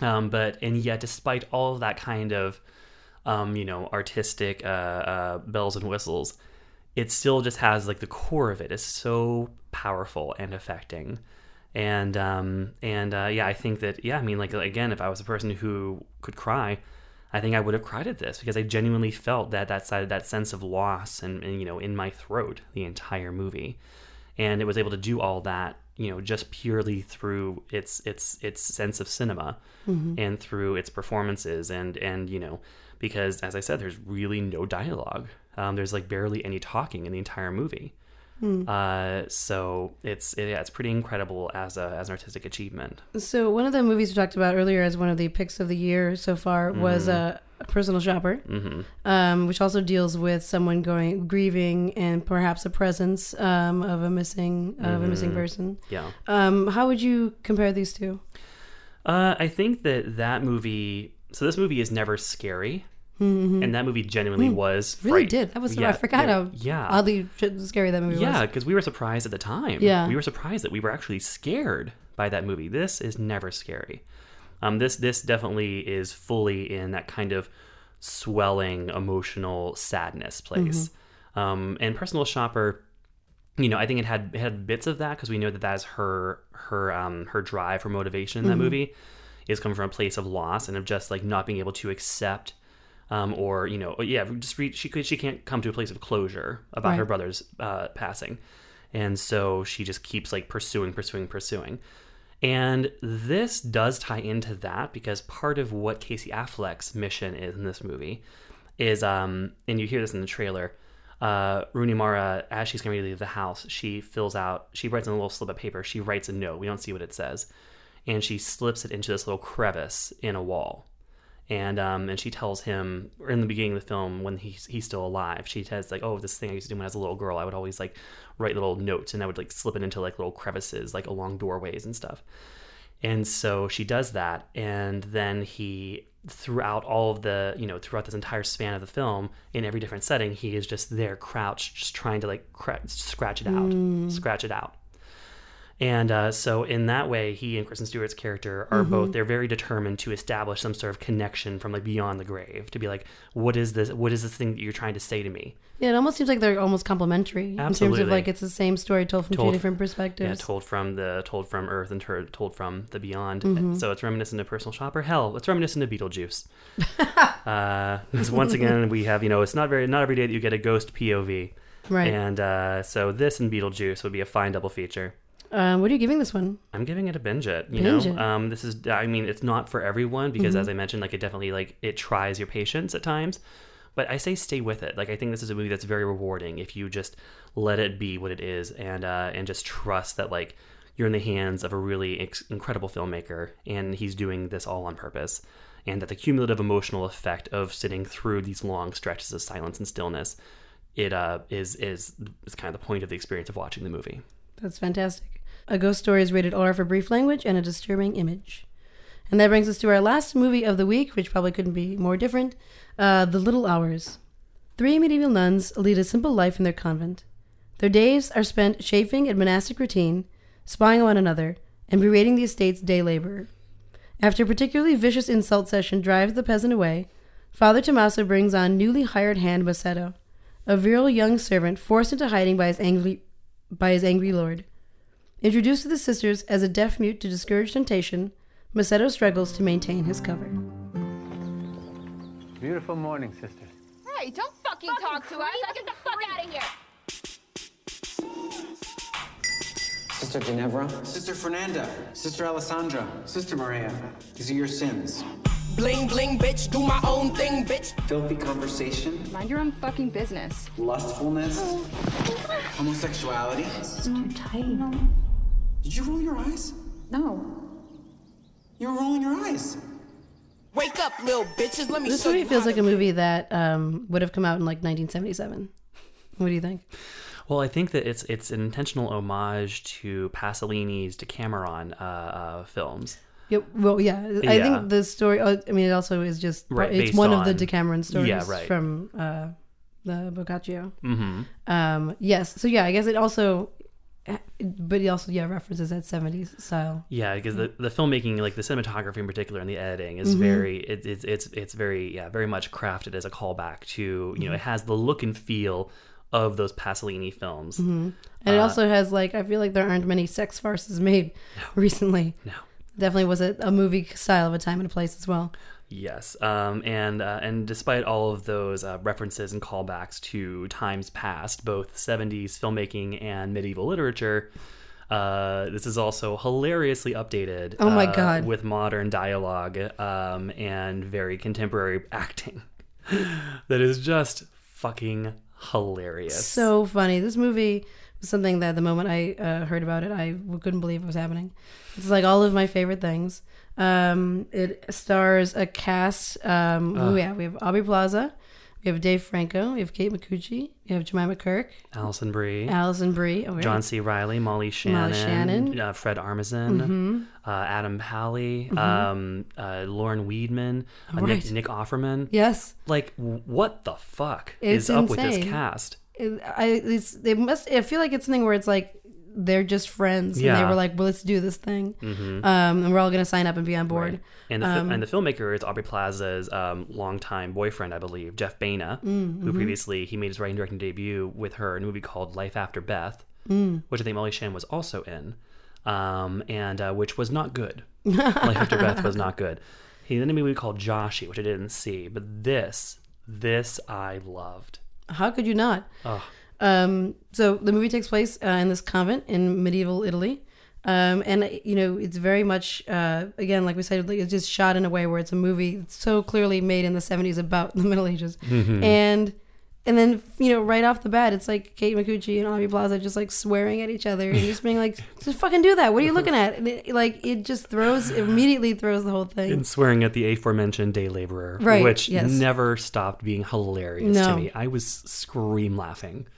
Um, but and yet, despite all of that kind of, um, you know, artistic uh, uh, bells and whistles, it still just has like the core of it is so powerful and affecting. And um, and uh, yeah, I think that yeah, I mean, like again, if I was a person who could cry, I think I would have cried at this because I genuinely felt that that side that sense of loss and, and you know in my throat the entire movie, and it was able to do all that you know just purely through its its its sense of cinema and through its performances and and you know because as I said there's really no dialogue. Um, there's like barely any talking in the entire movie. Uh, so it's it, yeah, it's pretty incredible as a as an artistic achievement. So one of the movies we talked about earlier as one of the picks of the year so far was uh, a personal shopper, um, which also deals with someone going grieving and perhaps a presence um, of a missing of a missing person. yeah. Um, how would you compare these two? Uh, I think that that movie. So this movie is never scary, and that movie genuinely was. Mm-hmm. Really fright- did that was Yeah, I forgot yeah, how yeah. oddly scary that movie Yeah, was. because we were surprised at the time. Yeah. we were surprised that we were actually scared by that movie. This is never scary. Um, this this definitely is fully in that kind of swelling emotional sadness place. Mm-hmm. Um, and personal shopper, you know, I think it had it had bits of that because we know that that is her her um her drive, her motivation in that movie is coming from a place of loss and of just like not being able to accept um, or you know, yeah, just read. She could, she can't come to a place of closure about her brother's uh, passing, and so she just keeps like pursuing, pursuing, pursuing. And this does tie into that because part of what Casey Affleck's mission is in this movie is, um, and you hear this in the trailer. Uh, Rooney Mara, as she's going to leave the house, she fills out, she writes on a little slip of paper. She writes a note. We don't see what it says, and she slips it into this little crevice in a wall and um, and she tells him in the beginning of the film when he's he's still alive. She says like, "Oh, this thing I used to do when I was a little girl. I would always like write little notes, and I would like slip it into like little crevices, like along doorways and stuff." And so she does that, and then he throughout all of the you know throughout this entire span of the film in every different setting he is just there crouched just trying to like cra- scratch it out scratch it out and uh, so, in that way, he and Kristen Stewart's character are both, they're very determined to establish some sort of connection from like beyond the grave to be like, what is this? What is this thing that you're trying to say to me? Yeah, it almost seems like they're almost complementary in terms of like it's the same story told from two Told- different Yeah, perspectives. told from the, told from Earth and tur- told from the beyond. Mm-hmm. So it's reminiscent of Personal Shopper. Hell, it's reminiscent of Beetlejuice. *laughs* uh, *laughs* once again, we have, you know, it's not very, not every day that you get a ghost POV. Right. And uh, so this and Beetlejuice would be a fine double feature. Um, what are you giving this one? I'm giving it a binge it. You Binge know, it. Mm-hmm. um, this is. I mean, it's not for everyone because, as I mentioned, like it definitely like it tries your patience at times. But I say stay with it. Like I think this is a movie that's very rewarding if you just let it be what it is and uh, and just trust that like you're in the hands of a really ex- incredible filmmaker and he's doing this all on purpose. And that the cumulative emotional effect of sitting through these long stretches of silence and stillness, it uh, is is is kind of the point of the experience of watching the movie. That's fantastic. A Ghost Story is rated R for brief language and a disturbing image. And that brings us to our last movie of the week, which probably couldn't be more different uh, The Little Hours. Three medieval nuns lead a simple life in their convent. Their days are spent chafing at monastic routine, spying on one another, and berating the estate's day laborer. After a particularly vicious insult session drives the peasant away, Father Tommaso brings on newly hired hand Massetto, a virile young servant forced into hiding by his angry, by his angry lord. Introduced to the sisters as a deaf mute to discourage temptation, Massetto struggles to maintain his cover. Beautiful morning, sisters. Hey, don't fucking, talk to us. Now get the fuck out of here. Sister Ginevra, Sister Fernanda, Sister Alessandra, Sister Maria. These are your sins. Bling bling, bitch. Do my own thing, bitch. Filthy conversation, Mind your own fucking business. lustfulness, oh. homosexuality. It's too tight. Did you roll your eyes? No. You were rolling your eyes. Wake up, little bitches. Let me see. This show movie you feels like a movie that um, would have come out in like 1977. What do you think? Well, I think that it's it's an intentional homage to Pasolini's Decameron uh, uh, films. Yep. well, yeah, I Yeah. think the story. uh, I mean, it also is just Right, it's based one of the on- Decameron stories Yeah, right. from uh, the Boccaccio. Mm-hmm. Um, yes, so yeah, I guess it also, but he also yeah references that 70s style. Yeah, because the, the filmmaking, like the cinematography in particular, and the editing is Mhm. very it, it's it's it's very yeah very much crafted as a callback to you know it has the look and feel of those Pasolini films. hmm And it Uh, also has like I feel like there aren't many sex farces made *laughs* recently. No. Definitely was a, a movie style of a time and a place as well. Yes, um, and uh, and despite all of those uh, references and callbacks to times past, both '70s filmmaking and medieval literature, uh, this is also hilariously updated. Oh my uh, God. With modern dialogue um, and very contemporary *laughs* acting, that is just fucking hilarious. So funny. This movie was something that the moment I uh, heard about it, I couldn't believe it was happening. It's like all of my favorite things. Um, it stars a cast. Um, we have? We have Aubrey Plaza. We have Dave Franco. We have Kate Micucci. We have Jemima Kirk. Alison Brie. Alison Brie. Oh, right. John C. Reilly, Molly Shannon, Molly Shannon. Mm-hmm. Uh, Fred Armisen, uh, Adam Pally, um, uh, Lauren Weedman, uh, Right. Nick, Nick Offerman. Yes. Like, what the fuck It's is up with this cast? It- I it's, they must. I feel like it's something where it's like they're just friends, and they were like, "Well, let's do this thing," um, and we're all gonna sign up and be on board. And the, Um, and the filmmaker is Aubrey Plaza's um, longtime boyfriend, I believe, Jeff Baena, Mm, who mm-hmm. previously he made his writing directing debut with her in a movie called Life After Beth, Mm. which I think Molly Shannon was also in, um, and uh, which was not good. *laughs* Life After Beth was not good. He did a movie called Joshy, which I didn't see, but this, this I loved. How could you not? Oh. Um, so the movie takes place uh, in this convent in medieval Italy. Um, and you know it's very much uh, again like we said like, it's just shot in a way where it's a movie that's so clearly made in the 70s about *laughs* the middle ages and and then you know right off the bat it's like kate micucci and Aubrey plaza just like swearing at each other and just being like *laughs* just fucking do that what are you looking at and it, like it just throws immediately throws the whole thing And swearing at the aforementioned day laborer, Right, which yes. never stopped being hilarious No. to me. I was scream laughing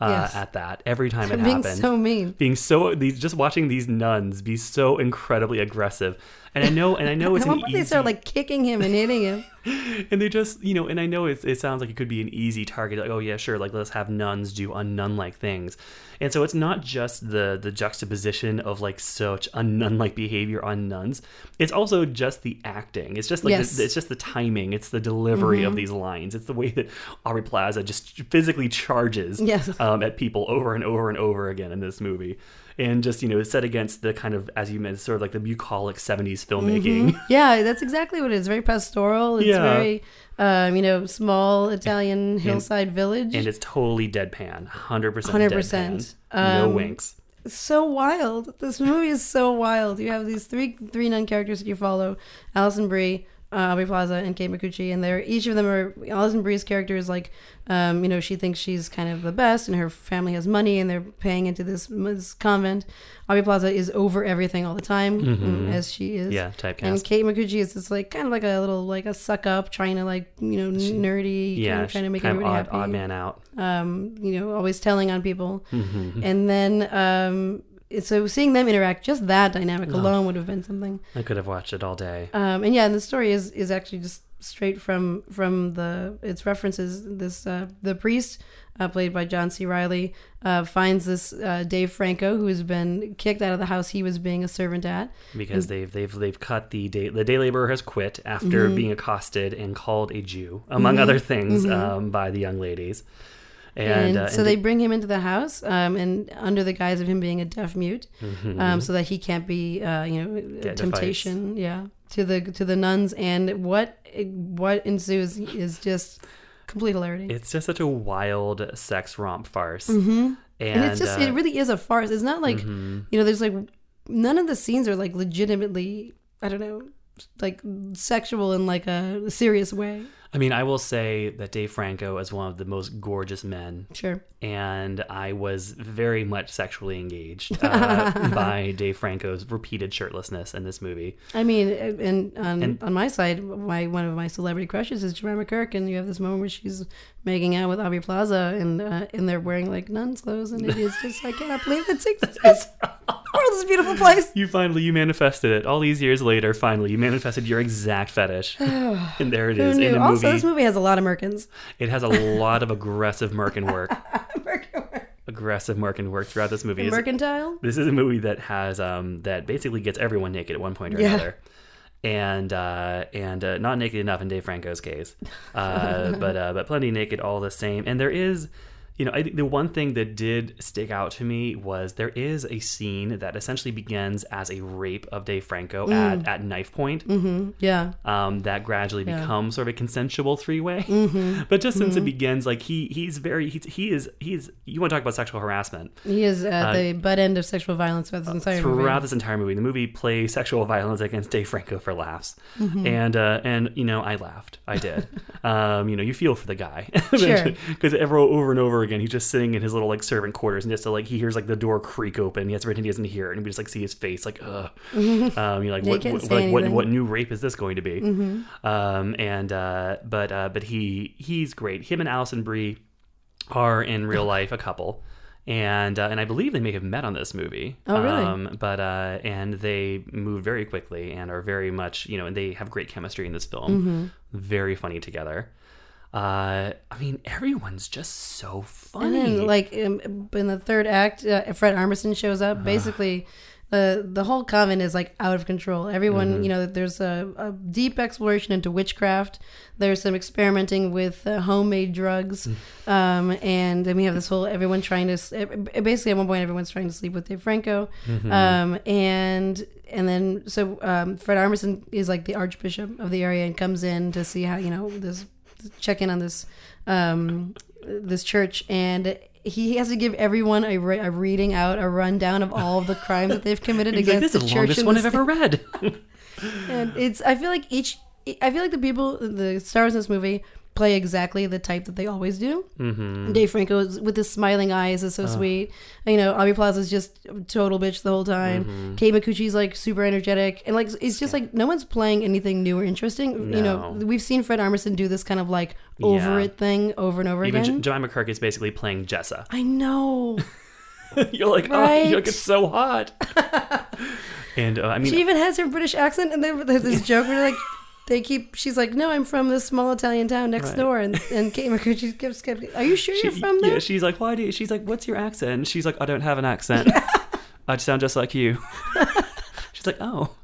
uh, Yes. at that every time it *laughs* being happened. so mean being so these just watching these nuns be so incredibly aggressive and i know and i know it's *laughs* an easy they start like kicking him and hitting him. *laughs* And they just you know and i know it's, it sounds like it could be an easy target like oh yeah sure like let's have nuns do unnun like things. And so it's not just the the juxtaposition of like such unnun like behavior on nuns. It's also just the acting. It's just like Yes. the, it's just the timing. It's the delivery Mm-hmm. of these lines. It's the way that Aubrey Plaza just physically charges Yes. um, at people over and over and over again in this movie and just you know set against the kind of as you mentioned sort of like the bucolic 70s filmmaking Yeah, that's exactly what it is. Very pastoral. It's Yeah. very, um, you know, small Italian hillside village. and it's totally deadpan 100% 100%. deadpan. no Um, winks so wild. This movie is so wild. You have these three three nun characters that you follow: Alison Brie, uh, Aubrey Plaza, and Kate Micucci. And they're each of them are Alison Brie's character is like, um, you know, she thinks she's kind of the best, and her family has money, and they're paying into this, this convent. Aubrey Plaza is over everything all the time, Mhm. as she is. Yeah, typecast. And Kate Micucci is just like kind of like a little like a suck up, trying to like you know nerdy, yeah kind of trying to make everybody odd, happy odd man out um, you know, always telling on people. Mhm. And then, um, so seeing them interact, just that dynamic alone would have been something. i could have watched it all day Um, and yeah, and the story is is actually just straight from from the its references. This uh, the priest. Uh, played by John C. Reilly, uh, finds this uh, Dave Franco, who has been kicked out of the house he was being a servant at. because they've they've they've cut the day the day laborer has quit after Mm-hmm. being accosted and called a Jew among other things um, by the young ladies And, and, uh, so and they bring him into the house, um, and under the guise of him being a deaf mute, um, so that he can't be, uh, you know, Mm-hmm. Get temptation, yeah, to the to the nuns. And what what ensues is just complete hilarity. it's just such a wild sex romp farce Mhm. and, and it's just uh, mm-hmm. it really is a farce. It's not like you know, there's like none of the scenes are like legitimately, I don't know, like sexual in like a serious way. I mean, I will say that Dave Franco is one of the most gorgeous men. Sure. And I was very much sexually engaged uh, *laughs* by Dave Franco's repeated shirtlessness in this movie. I mean, and on, And- on my side, my one of my celebrity crushes is Jemima Kirk, and you have this moment where she's making out with Aubrey Plaza, and uh, and they're wearing like nuns' clothes, and it is just I cannot believe it's exists. The world is a beautiful place. You finally you manifested it. All these years later, finally you manifested your exact fetish, *sighs* and there it is in a Also, movie. this movie has a lot of Merkins. It has a lot of aggressive Merkin work. *laughs* Merkin work. Aggressive Merkin work throughout this movie. It's- Mercantile. This is a movie that has um that basically gets everyone naked at one point or Yeah. another. And uh, and uh, not naked enough in Dave Franco's case, uh, *laughs* but uh, but plenty naked all the same. And there is You know, I think the one thing that did stick out to me was there is a scene that essentially begins as a rape of Dave Franco at, at knife point. Mm-hmm. Yeah. Um, that gradually Yeah. becomes sort of a consensual three way. Mhm. *laughs* But just since it Mhm. begins, like he he's very he's, he is he's you want to talk about sexual harassment He is at Uh, the butt end of sexual violence throughout this entire movie. throughout this entire movie. The movie plays sexual violence against *laughs* Dave Franco for laughs, Mhm. and uh, and you know I laughed. I did. *laughs* um, you know you feel for the guy *laughs* Sure. because over and over again he's just sitting in his little like servant quarters and just to, like he hears like the door creak open. He has to pretend he doesn't hear it, and we just like see his face like ugh. *laughs* um, you're like what what, like, what what new rape is this going to be? Mhm. Um, and uh, but uh, but he he's great. Him and Alison Brie are in real life a couple. And uh, and I believe they may have met on this movie. Oh, really? Um, but uh, and they move very quickly and are very much you know and they have great chemistry in this film. Mhm. Very funny together. Uh, I mean, everyone's just so And funny. then, like in, in the third act, uh, Fred Armisen shows up. Basically, the the whole convent is like out of control. Everyone, Mhm. you know, there's a, a deep exploration into witchcraft. There's some experimenting with uh, homemade drugs, um, and then we have this whole everyone trying to basically at one point everyone's trying to sleep with Dave Franco, Mhm. um, and and then so um, Fred Armisen is like the archbishop of the area and comes in to see how you know this check in on this um, this church and he has to give everyone a, re- a reading out a rundown of all of the crimes that they've committed *laughs* He's like, against this the is the church longest one I've ever read. *laughs* and it's i feel like each i feel like the people the stars in this movie play exactly the type that they always do Mhm. dave franco is, with his smiling eyes is so Ugh. sweet you know Aubrey Plaza's just a total bitch the whole time Mhm. kate micucci's like super energetic and like it's just like no one's playing anything new or interesting you know we've seen fred armisen do this kind of like over Yeah. it thing over and over again. Even J- Jemima Kirk is basically playing Jessa. i know *laughs* you're like, oh, Right? you're like, it's so hot. *laughs* and uh, I mean, she even has her British accent, and then there's this joke where like they keep. She's like, "No, I'm from this small Italian town next Right. door," and and Kate Micucci keeps kept. Are you sure you're from there? Yeah, she's like, why do you? She's like, what's your accent? And she's like, I don't have an accent. I sound just like you. *laughs* she's like, oh. *laughs*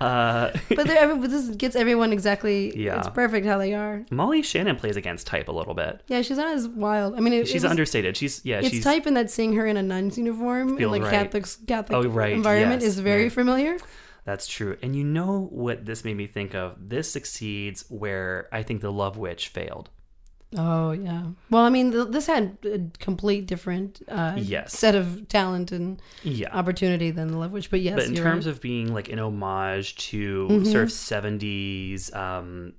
Uh, but but this gets everyone exactly. Yeah. it's perfect how they are. Molly Shannon plays against type a little bit. Yeah, she's not as wild. I mean, it, She's it was, understated. She's yeah. It's she's type in that seeing her in a nun's uniform in like right. Catholic Catholic Oh, right, environment yes, is very yeah. familiar. That's true. And you know what this made me think of? This succeeds where I think the Love Witch failed. Oh yeah. Well, I mean, th- this had a complete different uh, Yes. set of talent and Yeah. opportunity than the Love Witch. But yes, but in terms right. of being like an homage to Mhm. sort of 70s um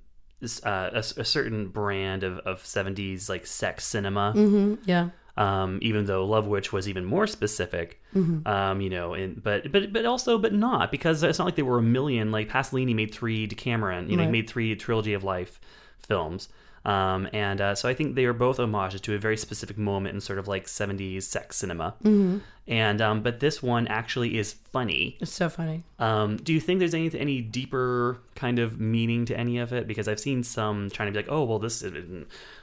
uh, a, a certain brand of, of 70s like sex cinema Mhm, yeah. Um even though love witch was even more specific Mhm. um you know and but but but also but not because it's not like they were a million like pasolini made three decameron you know he made three trilogy of life films um and uh, so i think they are both homages to a very specific moment in sort of like 70s sex cinema Mhm. and um but this one actually is funny It's so funny. um, do you think there's any any deeper kind of meaning to any of it? Because I've seen some trying to be like, oh, well, this is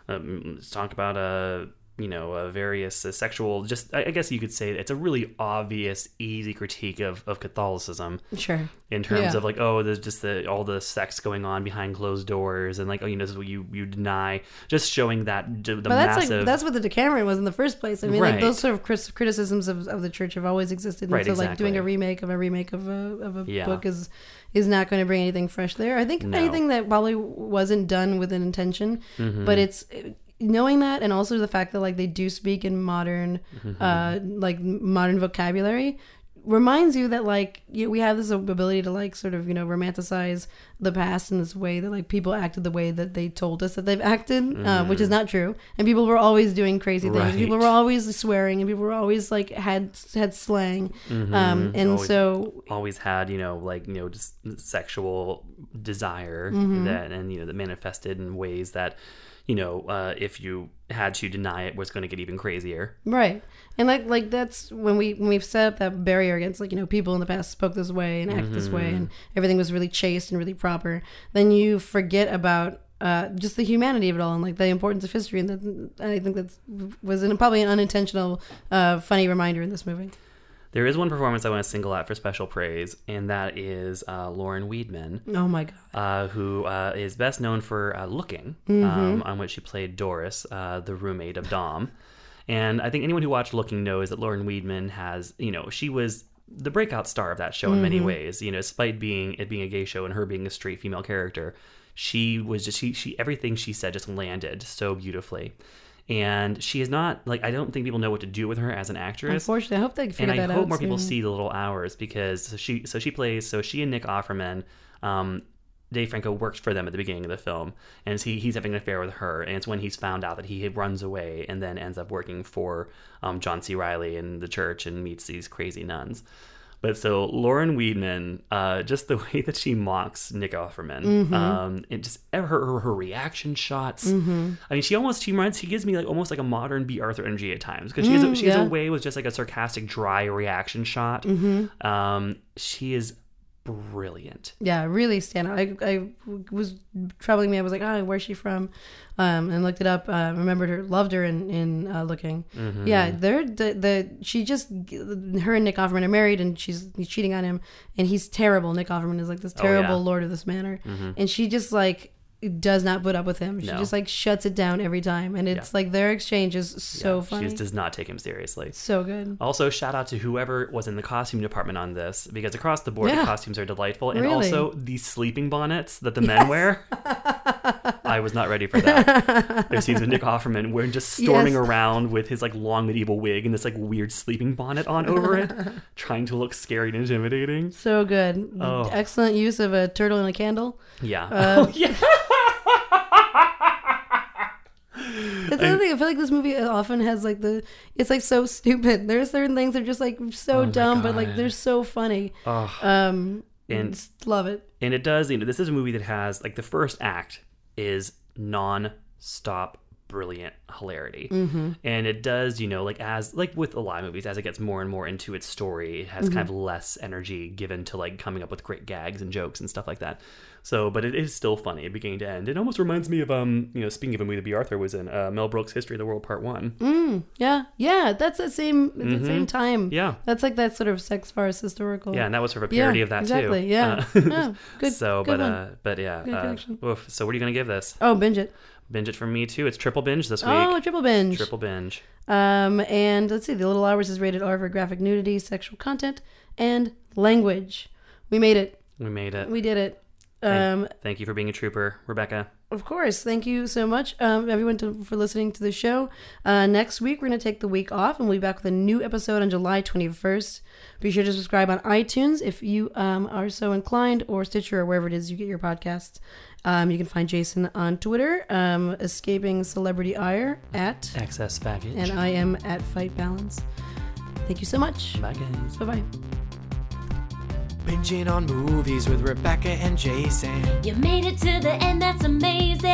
um, let's talk about uh, you know uh, various uh, sexual. Just I, I guess you could say it's a really obvious, easy critique of of Catholicism. Sure. In terms Yeah. of like, oh, there's just the all the sex going on behind closed doors, and like, oh, you know, this is what you you deny. Just showing that d- the but that's massive. like that's what the Decameron was in the first place. I mean, like those sort of criticisms of, of the church have always existed. And Right, so, like doing a remake of a remake of a of a Yeah. book is is not going to bring anything fresh there. I think No. anything that probably wasn't done with an intention, Mhm. but it's knowing that and also the fact that like they do speak in modern Mhm. uh like modern vocabulary reminds you that like you, know, we have this ability to like sort of you know romanticize the past in this way that like people acted the way that they told us that they've acted uh, which is not true and people were always doing crazy things people were always swearing and people were always like had had slang um Mhm. and Always- so always had you know like you know just sexual desire Mhm. that and you know that manifested in ways that you know uh, if you had to deny it was going to get even crazier Right. And like like that's when we when we've set up that barrier against like, you know, people in the past spoke this way and act this way Mhm. and everything was really chaste and really proper, then you forget about uh, just the humanity of it all and like the importance of history and that I think that was an, probably an unintentional uh, funny reminder in this movie. There is one performance i want to single out for special praise and that is uh, lauren weedman Oh my god. uh, who uh, is best known for uh, looking Mhm. um, on which she played doris uh, the roommate of dom And I think anyone who watched Looking knows that Lauren Weedman has, you know, she was the breakout star of that show in many ways. You know, despite being it being a gay show and her being a straight female character, she was just she she everything she said just landed so beautifully. And she is not like I don't think people know what to do with her as an actress. Unfortunately, I hope they figure and I that hope out more people see the little hours because so she so she plays so she and Nick Offerman, um, Dave Franco worked for them at the beginning of the film, and he he's having an affair with her, and it's when he's found out that he runs away and then ends up working for um, John C. Reilly in the church and meets these crazy nuns. But so Lauren Weedman, uh, just the *laughs* way that she mocks Nick Offerman, Mm-hmm. um, and just her, her her reaction shots. I mean, she almost she reminds she gives me like almost like a modern Bea Arthur energy at times because she has a, she has Mm, a way with just like a sarcastic, dry reaction shot. Mm-hmm. Um, she is brilliant. Yeah, really stand out. I, I was troubling me. I was like, oh, where's she from? Um, and looked it up. Uh, remembered her, loved her in in uh, looking. Mm-hmm. Yeah, they're the, the she just her and Nick Offerman are married, and she's he's cheating on him, and he's terrible. Nick Offerman is like this terrible Oh, yeah. lord of this manor, and she just like does not put up with him. She No. just like shuts it down every time, and it's like their exchange is so funny, She just does not take him seriously. so good. Also, shout out to whoever was in the costume department on this because across the board Yeah. the costumes are delightful, and Really? also the sleeping bonnets that the men wear. *laughs* I was not ready for that. There's scenes with Nick Offerman wearing just storming Yes. around with his like long medieval wig and this like weird sleeping bonnet on over it, *laughs* trying to look scary and intimidating. So good. Oh. Excellent use of a turtle and a candle. Yeah. Uh, *laughs* oh, yeah. That's the other thing. I feel like this movie often has like the. It's like so *laughs* stupid. There are certain things that are just like so Oh dumb, but like they're so funny. Oh. Um, And- love it. and it does you know this is a movie that has like the first act is non-stop brilliant hilarity Mm-hmm. and it does you know like as like with a lot of movies as it gets more and more into its story it has kind of Mm-hmm. less energy given to like coming up with great gags and jokes and stuff like that so but it is still funny beginning to end it almost reminds me of um you know speaking of a movie that bea arthur was in uh, mel brooks history of the world part one Yeah, yeah. That's the same. It's the same time. Mm-hmm. Yeah. That's like that sort of sex farce historical. yeah and that was sort of a Yeah, parody of that exactly. too Yeah. Uh, *laughs* Yeah, *laughs* good- so good but one. uh but yeah uh, oof. so what are you gonna give this Oh, binge it. binge it from me too it's triple binge this week Oh, triple binge. Triple binge. Um, and let's see, The Little Hours is rated R for graphic nudity, sexual content, and language. We made it. We made it. We did it. Thank- Um, Thank you for being a trooper, Rebecca. Of course. Thank you so much, um, everyone, to, for listening to the show. Uh, next week, we're going to take the week off and we'll be back with a new episode on July 21st. Be sure to subscribe on iTunes if you um, are so inclined, or Stitcher, or wherever it is you get your podcasts. Um, you can find Jason on Twitter, um, Escaping Celebrity Ire at, Excess baggage. and I am at Fight Balance. Thank you so much. Bye, guys. Bye bye. Binging on movies with Rebecca and Jason. You made it to the end, that's amazing.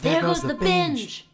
There, goes, the binge.